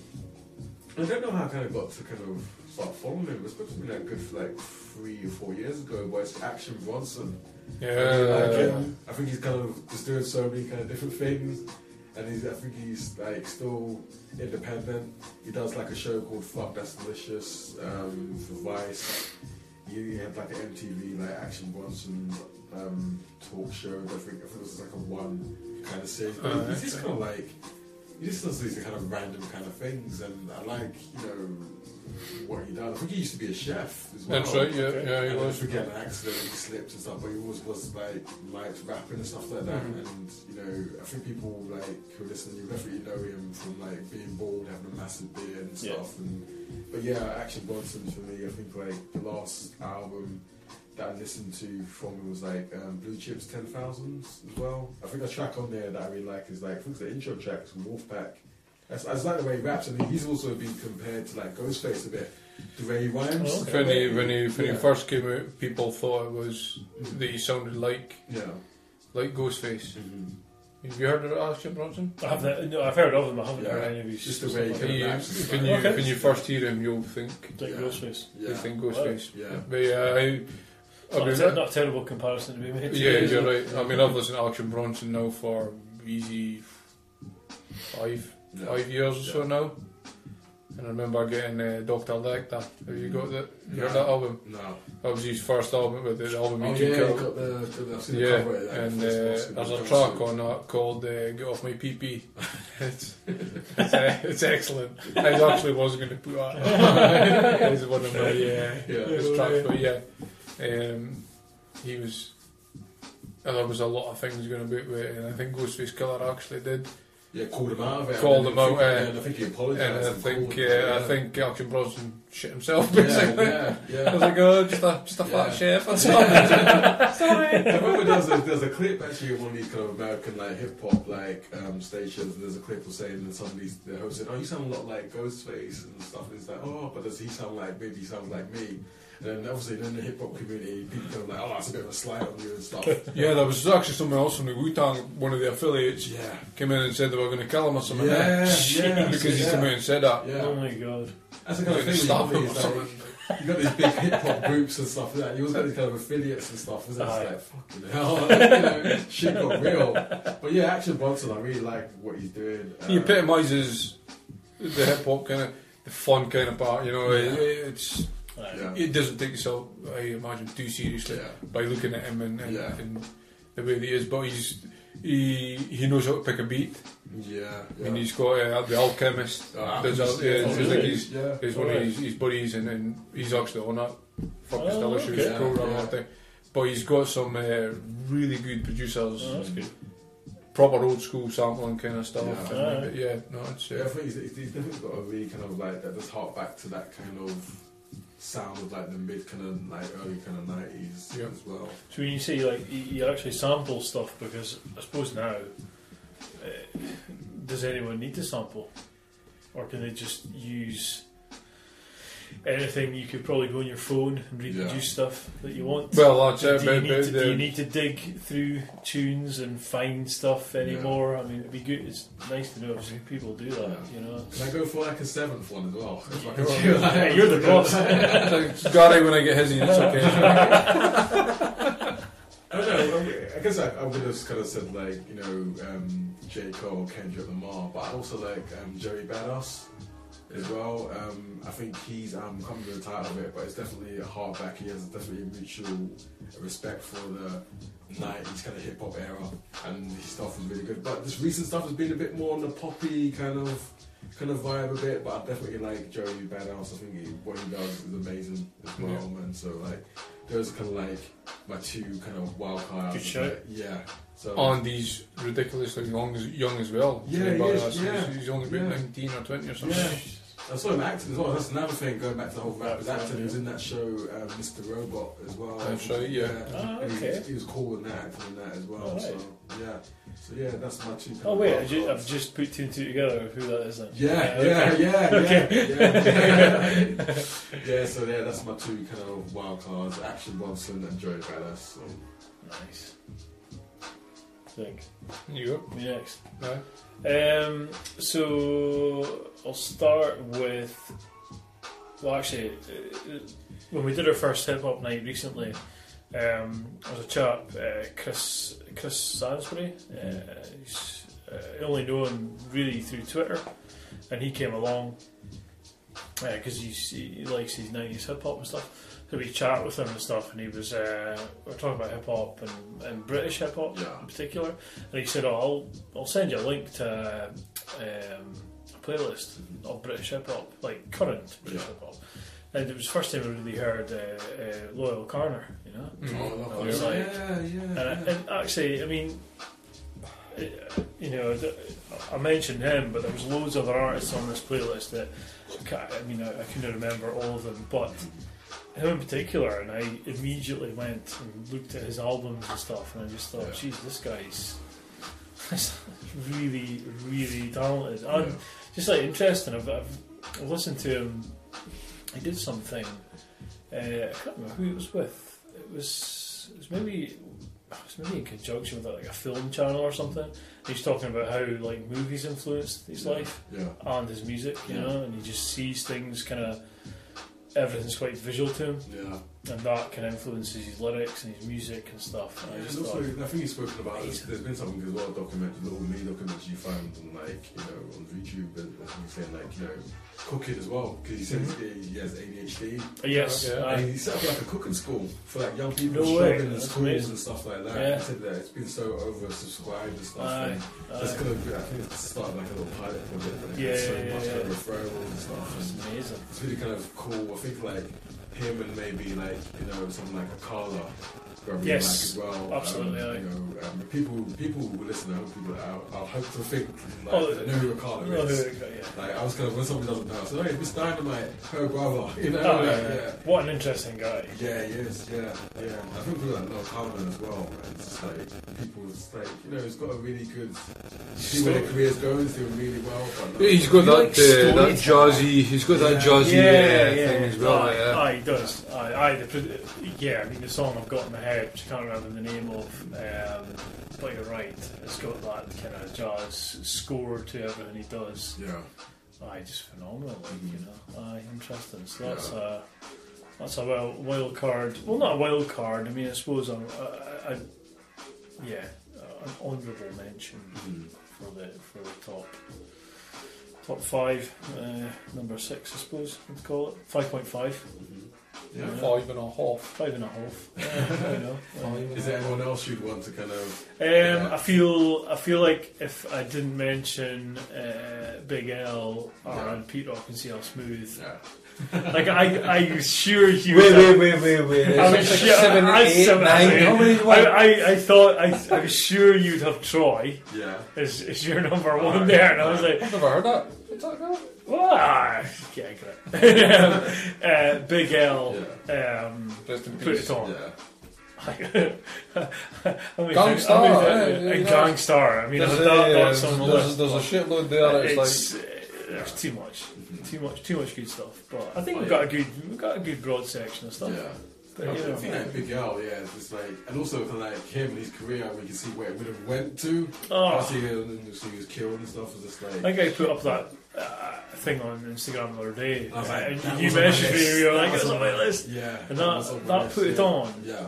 I don't know how I kind of got to kind of start following him. It's supposed to be like good for like three or four years ago. But it's Action Bronson. Yeah. I, him. I think he's kind of just doing so many kind of different things. And he's, I think he's like still independent. He does like a show called Fuck That's Delicious um, for Vice. He had like an MTV like Action Bronson um, talk show. I think, I think it was like a one kind of series. But Oh, he's just kind of like he just does these kind of random kind of things, and I like you know what he does. I think he used to be a chef as well. That's right, yeah, yeah, he and was. Forget an accident, he slipped and stuff, but he always was like liked rapping and stuff like that. Mhm. And you know, I think people like who listen, you definitely know him from like being bald, having a massive beard and Yeah. stuff. And but yeah, Action Bronson for me, I think like the last album that I listened to from him was like um, Blue Chips Ten Thousands as well. I think a track on there that I really like is like I think it's the intro track, it's Wolfpack. I just, I just like the way he raps, I and he's also been compared to like Ghostface a bit. The way he rhymes. When he when he when Yeah. he first came out, people thought it was that he sounded like Yeah. like Ghostface. Have you heard of Action Bronson? I have that, no, I've heard of him. I haven't Yeah. heard any of his. Just the way like when you, that. when you Okay. when you first hear him, you'll think Like Ghostface. You Yeah. think Ghostface. Yeah. But yeah, I. I Not, mean, a, not a terrible comparison to be made. Yeah, you're right. I mean, I've listened to Action Bronson now for easy five Yeah. five years or so Yeah. now. And I remember getting uh, Doctor Lecter. Have you got that? You heard No. that album? No. That was his first album, with the album Oh, he yeah, killed. you got the- the- I've the yeah, cover of it, like, and uh, there's a track on that called uh, "Get Off My Pee Pee." it's it's, uh, it's excellent. I actually was going to put that. it's one of my uh, Yeah. his tracks, but yeah, um, he was. There was a lot of things going about with it, and I think Ghostface Killah actually did. Yeah, called him out of it. Called him out, I uh, think- and I think he apologised And I think, called uh, him, I think Action Bronson shit himself. Basically, yeah, yeah. I was like, oh, just a just a fat Yeah. chef. That's all. I remember there's a, there's a clip actually of one of these kind of American like hip hop like um, stations. And there's a clip of saying that somebody's the host said, "Oh, you sound a lot like Ghostface and stuff." And it's like, "Oh, but does he sound like maybe he sounds like me?" And then obviously in the hip hop community, people kind of like, "Oh, that's a bit of a slight on you and stuff." Yeah, there was actually someone else from the Wu Tang, one of the affiliates, Yeah. came in and said they were going to kill him or something. Yeah, yeah, because he came out and said that. Yeah. Oh my god. That's the kind of thing. stop you, him got or these, something. like, you got these big hip hop groups and stuff like that. You always got these kind of affiliates and stuff. Isn't it? It's like fucking hell, you know, shit got real. But yeah, Action Bronson, I really like what he's doing. He Um, epitomises the hip hop kind of, the fun kind of part. You know, Yeah. it, it's Yeah. it doesn't take itself, I imagine, too seriously Yeah. by looking at him and, and, Yeah. and the way that he is. But he's he he knows how to pick a beat. Yeah, I yeah. mean, he's got uh, the Alchemist. Oh, There's Alchemist, yeah, yeah. it's like he's, Yeah. he's one Alright. of his, his buddies, and, and he's actually on that fucking Oh, delicious okay. program Yeah. all the time. but he's got some uh, really good producers. Oh, that's good. Proper old school sampling kind of stuff. Yeah. And, Alright. yeah, no, it's Yeah, I uh, think he's, he's definitely got a really kind of like that. Just hark back to that kind of sound of like the mid kind of like early kind of nineties Yeah. as well. So when you say like you, you actually sample stuff, because I suppose now, uh, does anyone need to sample, or can they just use anything? You could probably go on your phone and reproduce Yeah. stuff that you want. Well, that's it, do, you need to, do you need to dig through tunes and find stuff anymore? I mean, it'd be good. It's nice to know if people do that. You know. Can I go for like a seventh one as well? If I Yeah, can well, like- you're the boss. It's Gary when I get his, it's okay. I don't know. I- I guess I, I would have kind of said like you know um, J Cole, Kendrick Lamar, but I also like um, Joey Badass as well. Um, I think he's um, coming to the title of it, but it's definitely a hardback. He has definitely a mutual respect for the '90s kind of hip hop era, and his stuff was really good. But this recent stuff has been a bit more on the poppy kind of kind of vibe a bit. But I definitely like Joey Badass. I think he, what he does is amazing as well, Yeah. man. So like. Those kind of like my two kind of wild cards. Good. Yeah. So And he's ridiculously young as, young as well. Yeah, he is, yeah. He's, he's only about Yeah. 19 or 20 or something. Yeah. I saw him acting as well. That's another thing going back to the whole rap. His acting. right, He was in that show, um, Mr. Robot, as well. That's right, yeah. Ah, And he, okay. was, he was cool in that, acting in that as well. Alright. So yeah, so yeah, that's my two. Oh wait, I wild ju- cards. I've just put two and two together. of Who that is then? Yeah, okay. yeah, yeah, Okay. yeah, yeah. yeah, so yeah, that's my two kind of wild cards: Action Bronson and Joey Badass. So. Nice. Think. You go. Next. No. Um, so I'll start with. Well, actually, uh, when we did our first hip hop night recently, um, there was a chap, uh, Chris Chris Sansbury. Uh, he's uh, I only know him really through Twitter, and he came along because he likes his nineties hip hop and stuff. So we chat with him and stuff, and he was uh, we are talking about hip hop and, and British hip hop in particular. And he said, "Oh, I'll I'll send you a link to um, a playlist of British hip hop, like current British hip hop." And it was the first time I really heard uh, uh, Loyle Carner, you know. Oh, I was yeah, like- yeah, yeah, and, yeah. and actually, I mean, uh, you know, I mentioned him, but there was loads of other artists on this playlist that I I mean, I, I couldn't remember all of them, but him in particular, and I immediately went and looked at his albums and stuff, and I just thought, geez, this guy's really, really talented, and just like interesting. I've, I've listened to him. He did something. Uh, I can't remember who it was with. It was it was maybe it was maybe in conjunction with like a film channel or something. He's talking about how like movies influenced his Yeah, life yeah. and his music, you Yeah. know, and he just sees things kind of everything's quite visual to him, Yeah. and that can influence his lyrics and his music and stuff. And I And just also, I think you've spoken about this. There's been something as well, document, little mini documents you found on like you know on YouTube, and and saying like you know cooking as well because he says mm-hmm. he, he has ADHD. Yes, yeah. aye. and he set up like a cooking school for like young people No struggling in schools amazing. and stuff like that. Yeah. He said that it's been so oversubscribed and stuff. Aye, and aye. That's gonna be, I think it's started like a little pilot project. And Yeah, it's so yeah, much yeah, kind of yeah. referrals and stuff. It's amazing. It's really kind of cool. I think like him and maybe like you know something like Akala. Who I really Yes, like as well. absolutely, Um, you know, um, people people who listen. I hope people. I, I hope to think like Oh, they know who Ricardo know who is. Ricardo- yeah. Like I was kind of when somebody doesn't know, I said, "Hey, Ms. Dynamite, her brother." You know, Oh, like, yeah, yeah. What an interesting guy. Yeah, he is. Yeah, yeah. I think people like know Carner as well. And it's just like people, it's like you know, he's got a really good. See where their career's going, he's doing really well. But Yeah, he's got that, uh, that jazzy, he's got that jazzy uh, thing as well. Aye, yeah. aye, he does. Aye, aye, the, yeah, I mean the song I've got in my head, which I can't remember the name of, um, but you're right. It's got that kind of jazz score to everything he does. Yeah. Aye, just phenomenal. Like, you know, aye, interesting. So that's a that's a wild, wild card. Well, not a wild card. I mean, I suppose I'm, I, I, yeah, an honourable mention for the for the top top five, uh, number six, I suppose we'd call it five point five. Yeah, five and a half. Five and a half. Yeah, I know. Is there anyone else else you'd want to kind of? Um, I feel I feel like if I didn't mention uh, Big L or Pete Rock and CL Smooth, like I I was sure you. Wait, would wait, have- wait, wait, wait. I It's was like sure, seven, I, eight, seven, nine. eight. How many- I, I, I thought I, I was sure you'd have Troy. Yeah. As, as your number one there, and I was like, I've never heard that. What's that about? Ah, yeah, uh, Big L, um, Rest in put peace. it on. Yeah. I mean, Gang Starr, I mean, yeah, uh, yeah, and yeah. Gang Starr. I mean, There's that, a- that's on the there's- list. there's a shitload there, it's It's, like- uh, there's too much, too much, too much good stuff. But I think Oh, we've yeah. got a good, we've got a good broad section of stuff. Yeah. But, I you know, think that Big L, yeah, it's like, and also for like him and his career, we can see where it would have went to. Oh. Obviously, and so he was killed and stuff. It's just like, I think I put up that uh, thing on Instagram the other day, I was like, and that you was on my mentioned me, and you were like, "It's on on my my list," list. Yeah, and that that was on my that list, put it yeah. on. Yeah.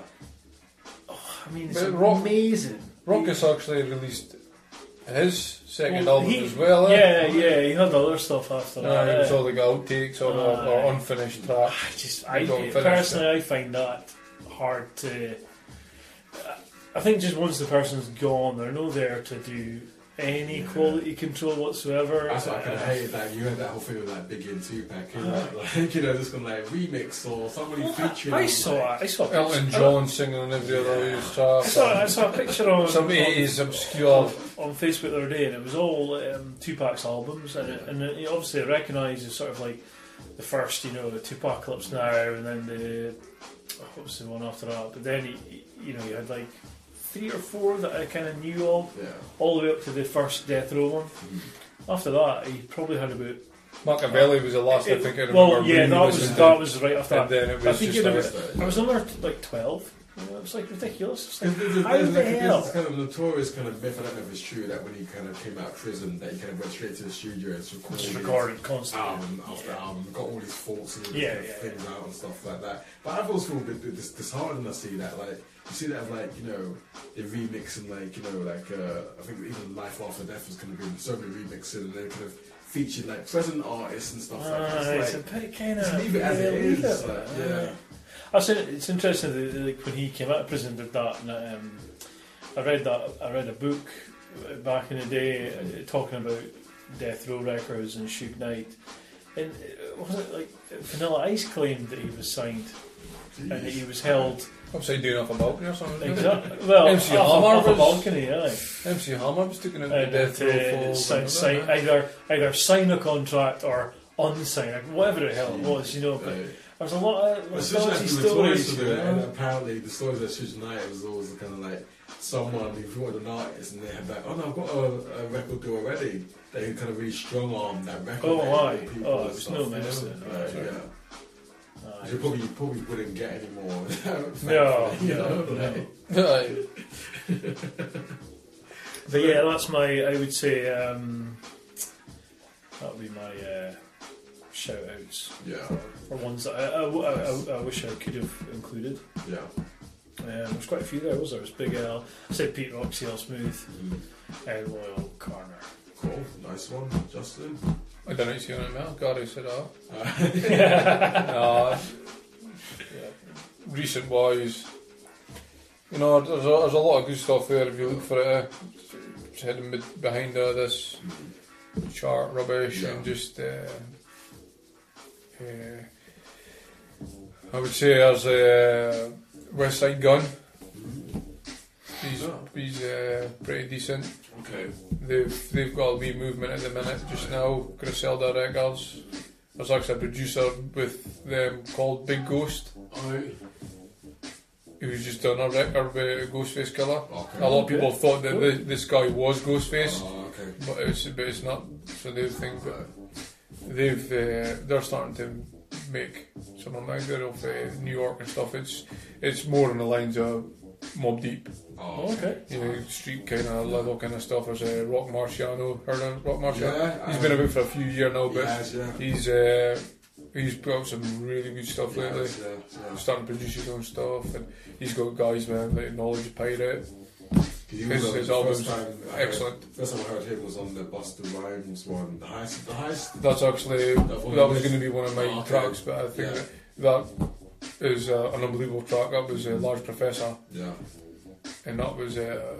I mean, it's But Rock- amazing. Rockets actually released his second Well, album he- as well. eh? Yeah, yeah, he had other stuff after No, that. it was yeah. all the outtakes or, or, or unfinished tracks. I just, I They got finished. personally, I find that hard to. I think just once the person's gone, they're no there to do any quality control whatsoever. That's what I kind of Uh, hated. that you had that whole thing with like big in Tupac, and like, like you know, just gonna like remix or somebody featuring. I on, saw, like, I saw. Elton picture- John singing on every other Yeah. track. I saw, I saw a picture on Some on- 80s obscure. on Facebook the other day, and it was all um, Tupac's albums, and, it, and it, obviously it recognises sort of like the first, you know, the 2Pacalypse Now, and then the what was the one after that? But then he, you know, you had like three or four that I kind of knew of, Yeah. all the way up to the first Death Row one. Mm-hmm. After that, he probably had about. Makaveli was the last I think I well, yeah, that was listening to. that was right after And that. then it I was think just it was, I was number like twelve. You know, it was like ridiculous. It's like, There's, there's, how there's, the like, there's hell? this kind of notorious kind of myth. I don't know if it's true that when he kind of came out of prison, that he kind of went straight to the studio and recorded, Just his recorded constantly. album after album, got all his faults and Yeah, kind of yeah, things out and stuff like that. But I've also feel a bit dis- disheartened. I see that, like you see that, like you know, they remix and like you know, like uh, I think even Life After Death was kind of been so many remixing and they kind of featured like present artists and stuff like that. it's It's a like, bit kind of leave it as it is. it, like, yeah. I said it's interesting that like when he came out of prison did that, and um, I read that I read a book back in the day uh, talking about Death Row Records and Suge Knight, and uh, was it like Vanilla Ice claimed that he was signed and he was held. Upside down off a balcony or something. Exactly. Well, MC off, Hammer off a was- balcony, aye. MC Hammer was taken out And the death row uh, for si- si- either either sign a contract or unsign it, whatever the hell it was, you know. But there's a lot of Well, nostalgia Suge stories. notorious for you doing and apparently the stories of Suge Knight was always kind of like someone if you wanted an artist and they had like, oh no, I've got a, a record deal already. They kind of really strong arm that record. Oh, label aye. people Oh, and it was no you mess know? Then. Like, Aye. yeah. You probably you probably wouldn't get any more. No, thankfully, you no, know, no. like- But yeah, that's my. I would say um, that would be my uh, shout outs. Yeah. For ones that I, I, I, I wish I could have included. Yeah. Um, there's quite a few there, was there? It was Big L. I said Pete Rock, CL Smooth, Mm-hmm. and Loyle Carner. Cool, nice one, Justin. I don't know on it now. God, I said that. Uh, uh, recent wise, you know, there's a, there's a lot of good stuff there if you look for it. Uh, it's hidden behind uh, this chart rubbish and just. Uh, uh, I would say there's uh, Westside Gunn. He's, he's uh, pretty decent. Okay. They've they've got a wee movement at the minute just now. Griselda Records. There's actually a producer with them called Big Ghost. Oh, He was just done a record with Ghostface Killah. Okay. A lot of people thought that thi- this guy was Ghostface, Oh, okay. but it's but it's not. So they think that they've uh, they're starting to make some my good of uh, New York and stuff. It's it's more in the lines of Mobb Deep. Oh, okay. You know, street kind of level kind of stuff. There's uh, Rock Marciano. Heard of Rock Marciano? Yeah, he's I- been about for a few years now, but He has, yeah. he's uh, he's put out some really good stuff He lately. has, yeah, yeah. Starting to produce his own stuff, and he's got guys man like Knowledge Pirate. He was His, his the album's first time I heard- excellent. First time I heard him was on the Busta Rhymes one, the heist, the highest. That's actually That that, was was- going to be one of my Oh, okay. tracks, but I think Yeah. that, that is uh, an unbelievable track. That was a Large Professor. Yeah. And that was uh,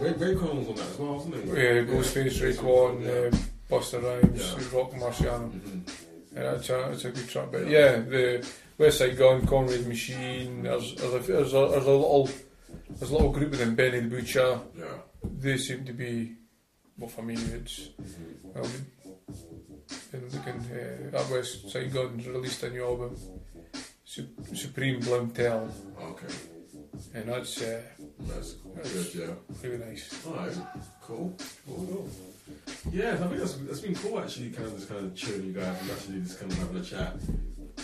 Ray, Raekwon was on that as well, wasn't he? yeah, Ghostface, Raekwon, Yeah. uh, Busta Rhymes, Yeah. Rock Marciano. Mhm. And that's a, that's a good track. But yeah, the West Side Gun, Conway Machine, there's, there's, a, there's, a, there's a little there's a little group of them, Benny the Butcher. Yeah. They seem to be, well, for me, it's. Well, been looking, uh, that Westside Gunn's released a new album, Su- Supreme Blientele, Okay. And that's, uh, That's that's good, yeah. really nice. Alright, cool. cool, cool. Yeah, I think that's, that's been cool actually, kind of just kind of chilling you guys and actually just kind of having a chat.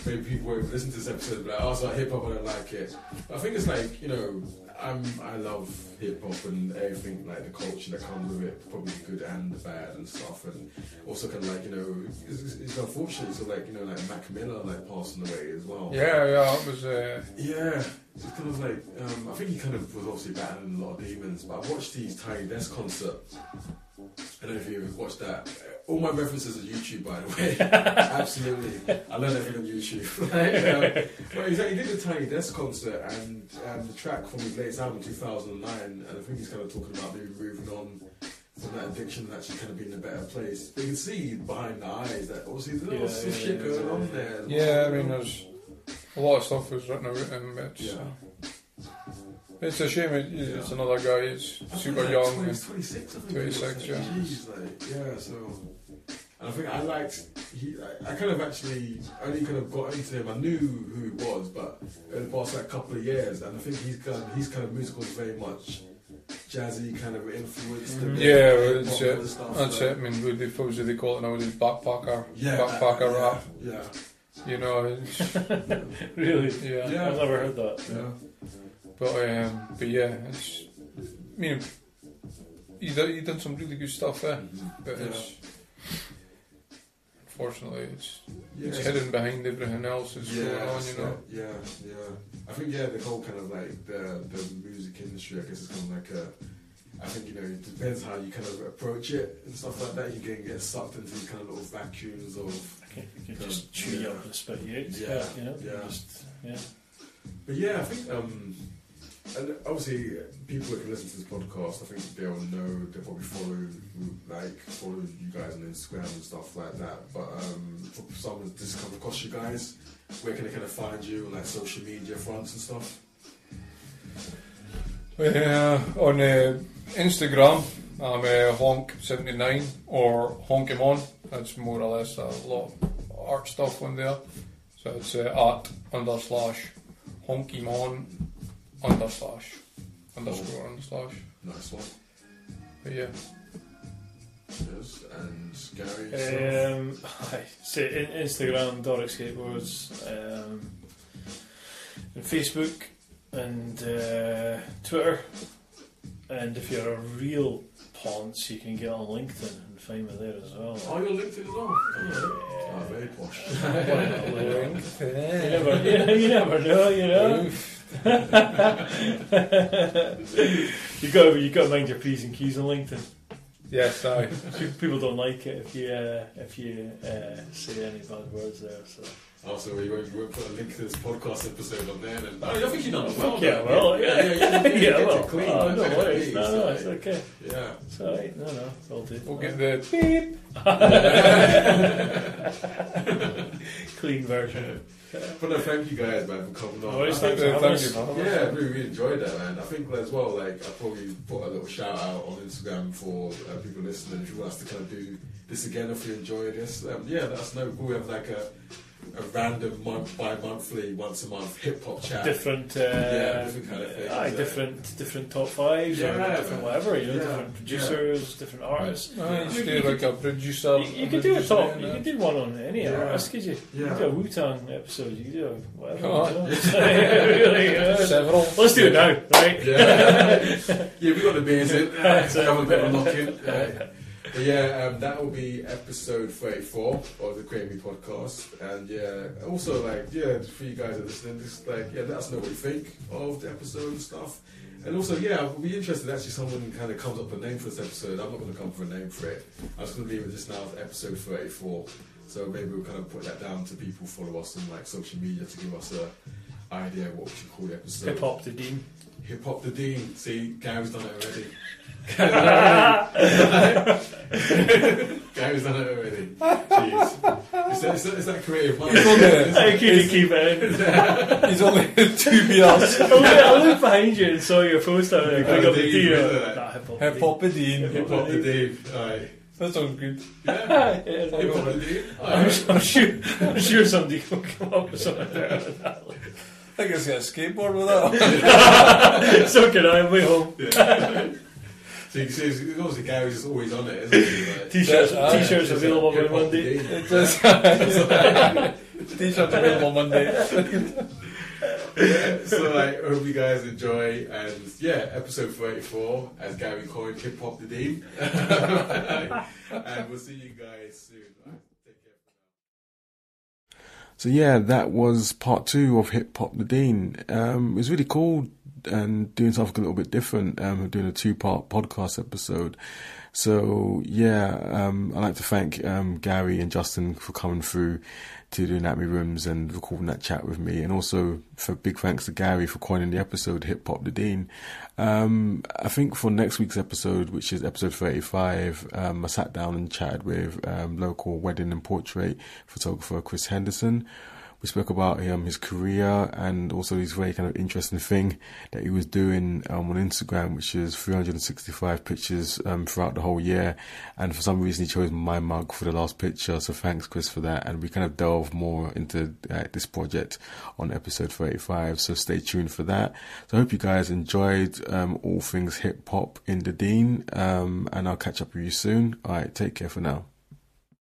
Maybe people won't listen to this episode be like, oh, it's like hip hop, I don't like it. I think it's like, you know, I'm, I love hip hop and everything, like the culture that comes with it, probably the good and the bad and stuff. And also kind of like, you know, it's, it's- it's unfortunate, so like, you know, like Mac Miller, like passing away as well. Yeah, yeah, it was. Uh, Yeah, it's kind of like um, I think he kind of was obviously battling a lot of demons. But I watched his Tiny Desk concert. I don't know if you ever watched that. All my references are YouTube, by the way. Absolutely, I learned everything on YouTube. Like, um, but he's, he did the Tiny Desk concert, and um, the track from his latest album, 2009, and I think he's kind of talking about maybe moving on from that addiction and actually kind of being in a better place. But you can see behind the eyes that obviously there's Yeah, some yeah, shit yeah, going yeah. on there. yeah, I mean, there's a lot of stuff was written about him. It's, Yeah. it's a shame. It, it's another guy. It's super like young. 20, and- 26, I think. 26, yeah. Jeez, like, yeah, so. And I think I liked, he, I, I kind of actually only kind of got into him. I knew who he was, but in the past like couple of years, and I think he's kind of, he's kind of musical is very much jazzy kind of influenced. a bit, Yeah, well, that's it. and stuff, That's like- it. I mean, what they suppose they call it nowadays backpacker, Yeah, backpacker yeah, rap. Yeah. You know, it's, Really? yeah. Yeah. I've never heard that. Yeah. But um, but yeah, it's. I mean, he done, he done some really good stuff there, but Yeah. it's. Unfortunately, it's Yeah, it's it's- hidden behind everything else that's going on. You know. Yeah, yeah. I think yeah, the whole kind of like the the music industry. I guess is kind of like a. I think you know it depends how you kind of approach it and stuff like that. You can get sucked into these kind of little vacuums of. You can just of- chew you yeah. up and spit you out. Yeah, you know. yeah. Just, yeah. But yeah, I think um, and obviously people that can listen to this podcast, I think they'll know they'll probably follow like follow you guys on Instagram and stuff like that. But um, for someone that's come across you guys, where can they kind of find you on like social media fronts and stuff? Uh, on uh, Instagram, I'm uh, honk79 or honkimon. That's more or less a lot of art stuff on there. So it's uh, at under slash honkymon under slash underscore under slash. Nice one. But yeah. Yes, and Gary. yourself? Um, hi. So in, Instagram, Doric Skateboards, um, and Facebook, and uh, Twitter. And if you're a real ponce, you can get on LinkedIn and find there as well. Oh, you're LinkedIn as well. Oh, oh very posh. you never, you, you never know, you know. you got you got to mind your p's and q's on LinkedIn. Yes, I. People don't like it if you uh, if you uh, say any bad words there. So. Also, you won't, you won't put a link to this podcast episode on there, then oh, I think you've done it well. Yeah, well, yeah, yeah, yeah, yeah, yeah, yeah, well, clean, oh, no worries, no, no, it's okay. Yeah. It's alright, no, no, it's all good. We'll get the beep. Clean version. But no, thank you guys, man, for coming on. No worries, I think- thanks thank you, man. Yeah, I really, really enjoyed that, man. I think as well, like, I probably put a little shout out on Instagram for uh, people listening. If you want us to kind of do this again, if you enjoy this, um, yeah, let us know. We'll have like a, a random month by monthly, once a month hip hop chat. Different, uh, Yeah, different kind of things, aye, yeah. different, different top fives or Yeah, different man. whatever. You know, Yeah, different producers, different artists. I used You- to you do like a producer. You, you could do a top. You could do one on any Yeah. artist, could you? You could do a Wu Tang episode. You could do a whatever. Oh. you really, you know. Several. Let's do it now, right? Yeah, yeah, we got the beers in. That's it. have a bit of a lock in. But yeah, um, that will be episode 34 of the Create Me podcast. And yeah, also like, yeah, for you guys that are listening, just like, yeah, let us know what you think of the episode and stuff. And also, yeah, we'll be interested actually someone kind of comes up with a name for this episode. I'm not going to come up with a name for it. I was going to leave it just now as episode 34. So maybe we'll kind of put that down to people follow us on like social media to give us a idea what we should call the episode. Hip hop to Dean. Hip Hop the Dean. See, Gary's done it already. Gary's done it already. Jeez. Is that, is that, is that creative mind? He's only- How can you keep it in? He's only two beers. I looked, I looked behind you and saw your poster and Hip pick up the Dean, isn't it? Nah, hip hop. Hip Hop Dean. Hip Hop the Dean. Aye. That sounds good. Yeah. Yeah, Hip Hop the Dean. I'm, Aye. I'm sure. I'm sure somebody will come up with something better than that. I think it's got a skateboard with that. so can I. I'm way home. So you can see, it's- obviously Gary's just always on it, isn't he? T-shirts, Aye. t-shirts Just available like by Hip Hop the Monday. Dean. It just t-shirts available on Monday. so like, I hope you guys enjoy, and yeah, episode thirty-four, as Gary coined, hip hop the Dean, and we'll see you guys soon. Take care. So yeah, that was part two of Hip Hop the Dean. Um, it was really cool and doing something a little bit different. Um, doing a two-part podcast episode. So yeah, um, I'd like to thank um, Gary and Justin for coming through to do Anatomy Rooms and recording that chat with me, and also for big thanks to Gary for coining the episode Hip Hop the Dean. Um, I think for next week's episode, which is episode 35, um, I sat down and chatted with um, local wedding and portrait photographer Chris Henderson. We spoke about um, his career and also his very kind of interesting thing that he was doing um, on Instagram, which is 365 pictures um, throughout the whole year. And for some reason, he chose my mug for the last picture. So thanks, Chris, for that. And we kind of delve more into uh, this project on episode 35. So stay tuned for that. So I hope you guys enjoyed um, all things hip hop in the Dean. Um, and I'll catch up with you soon. All right, take care for now.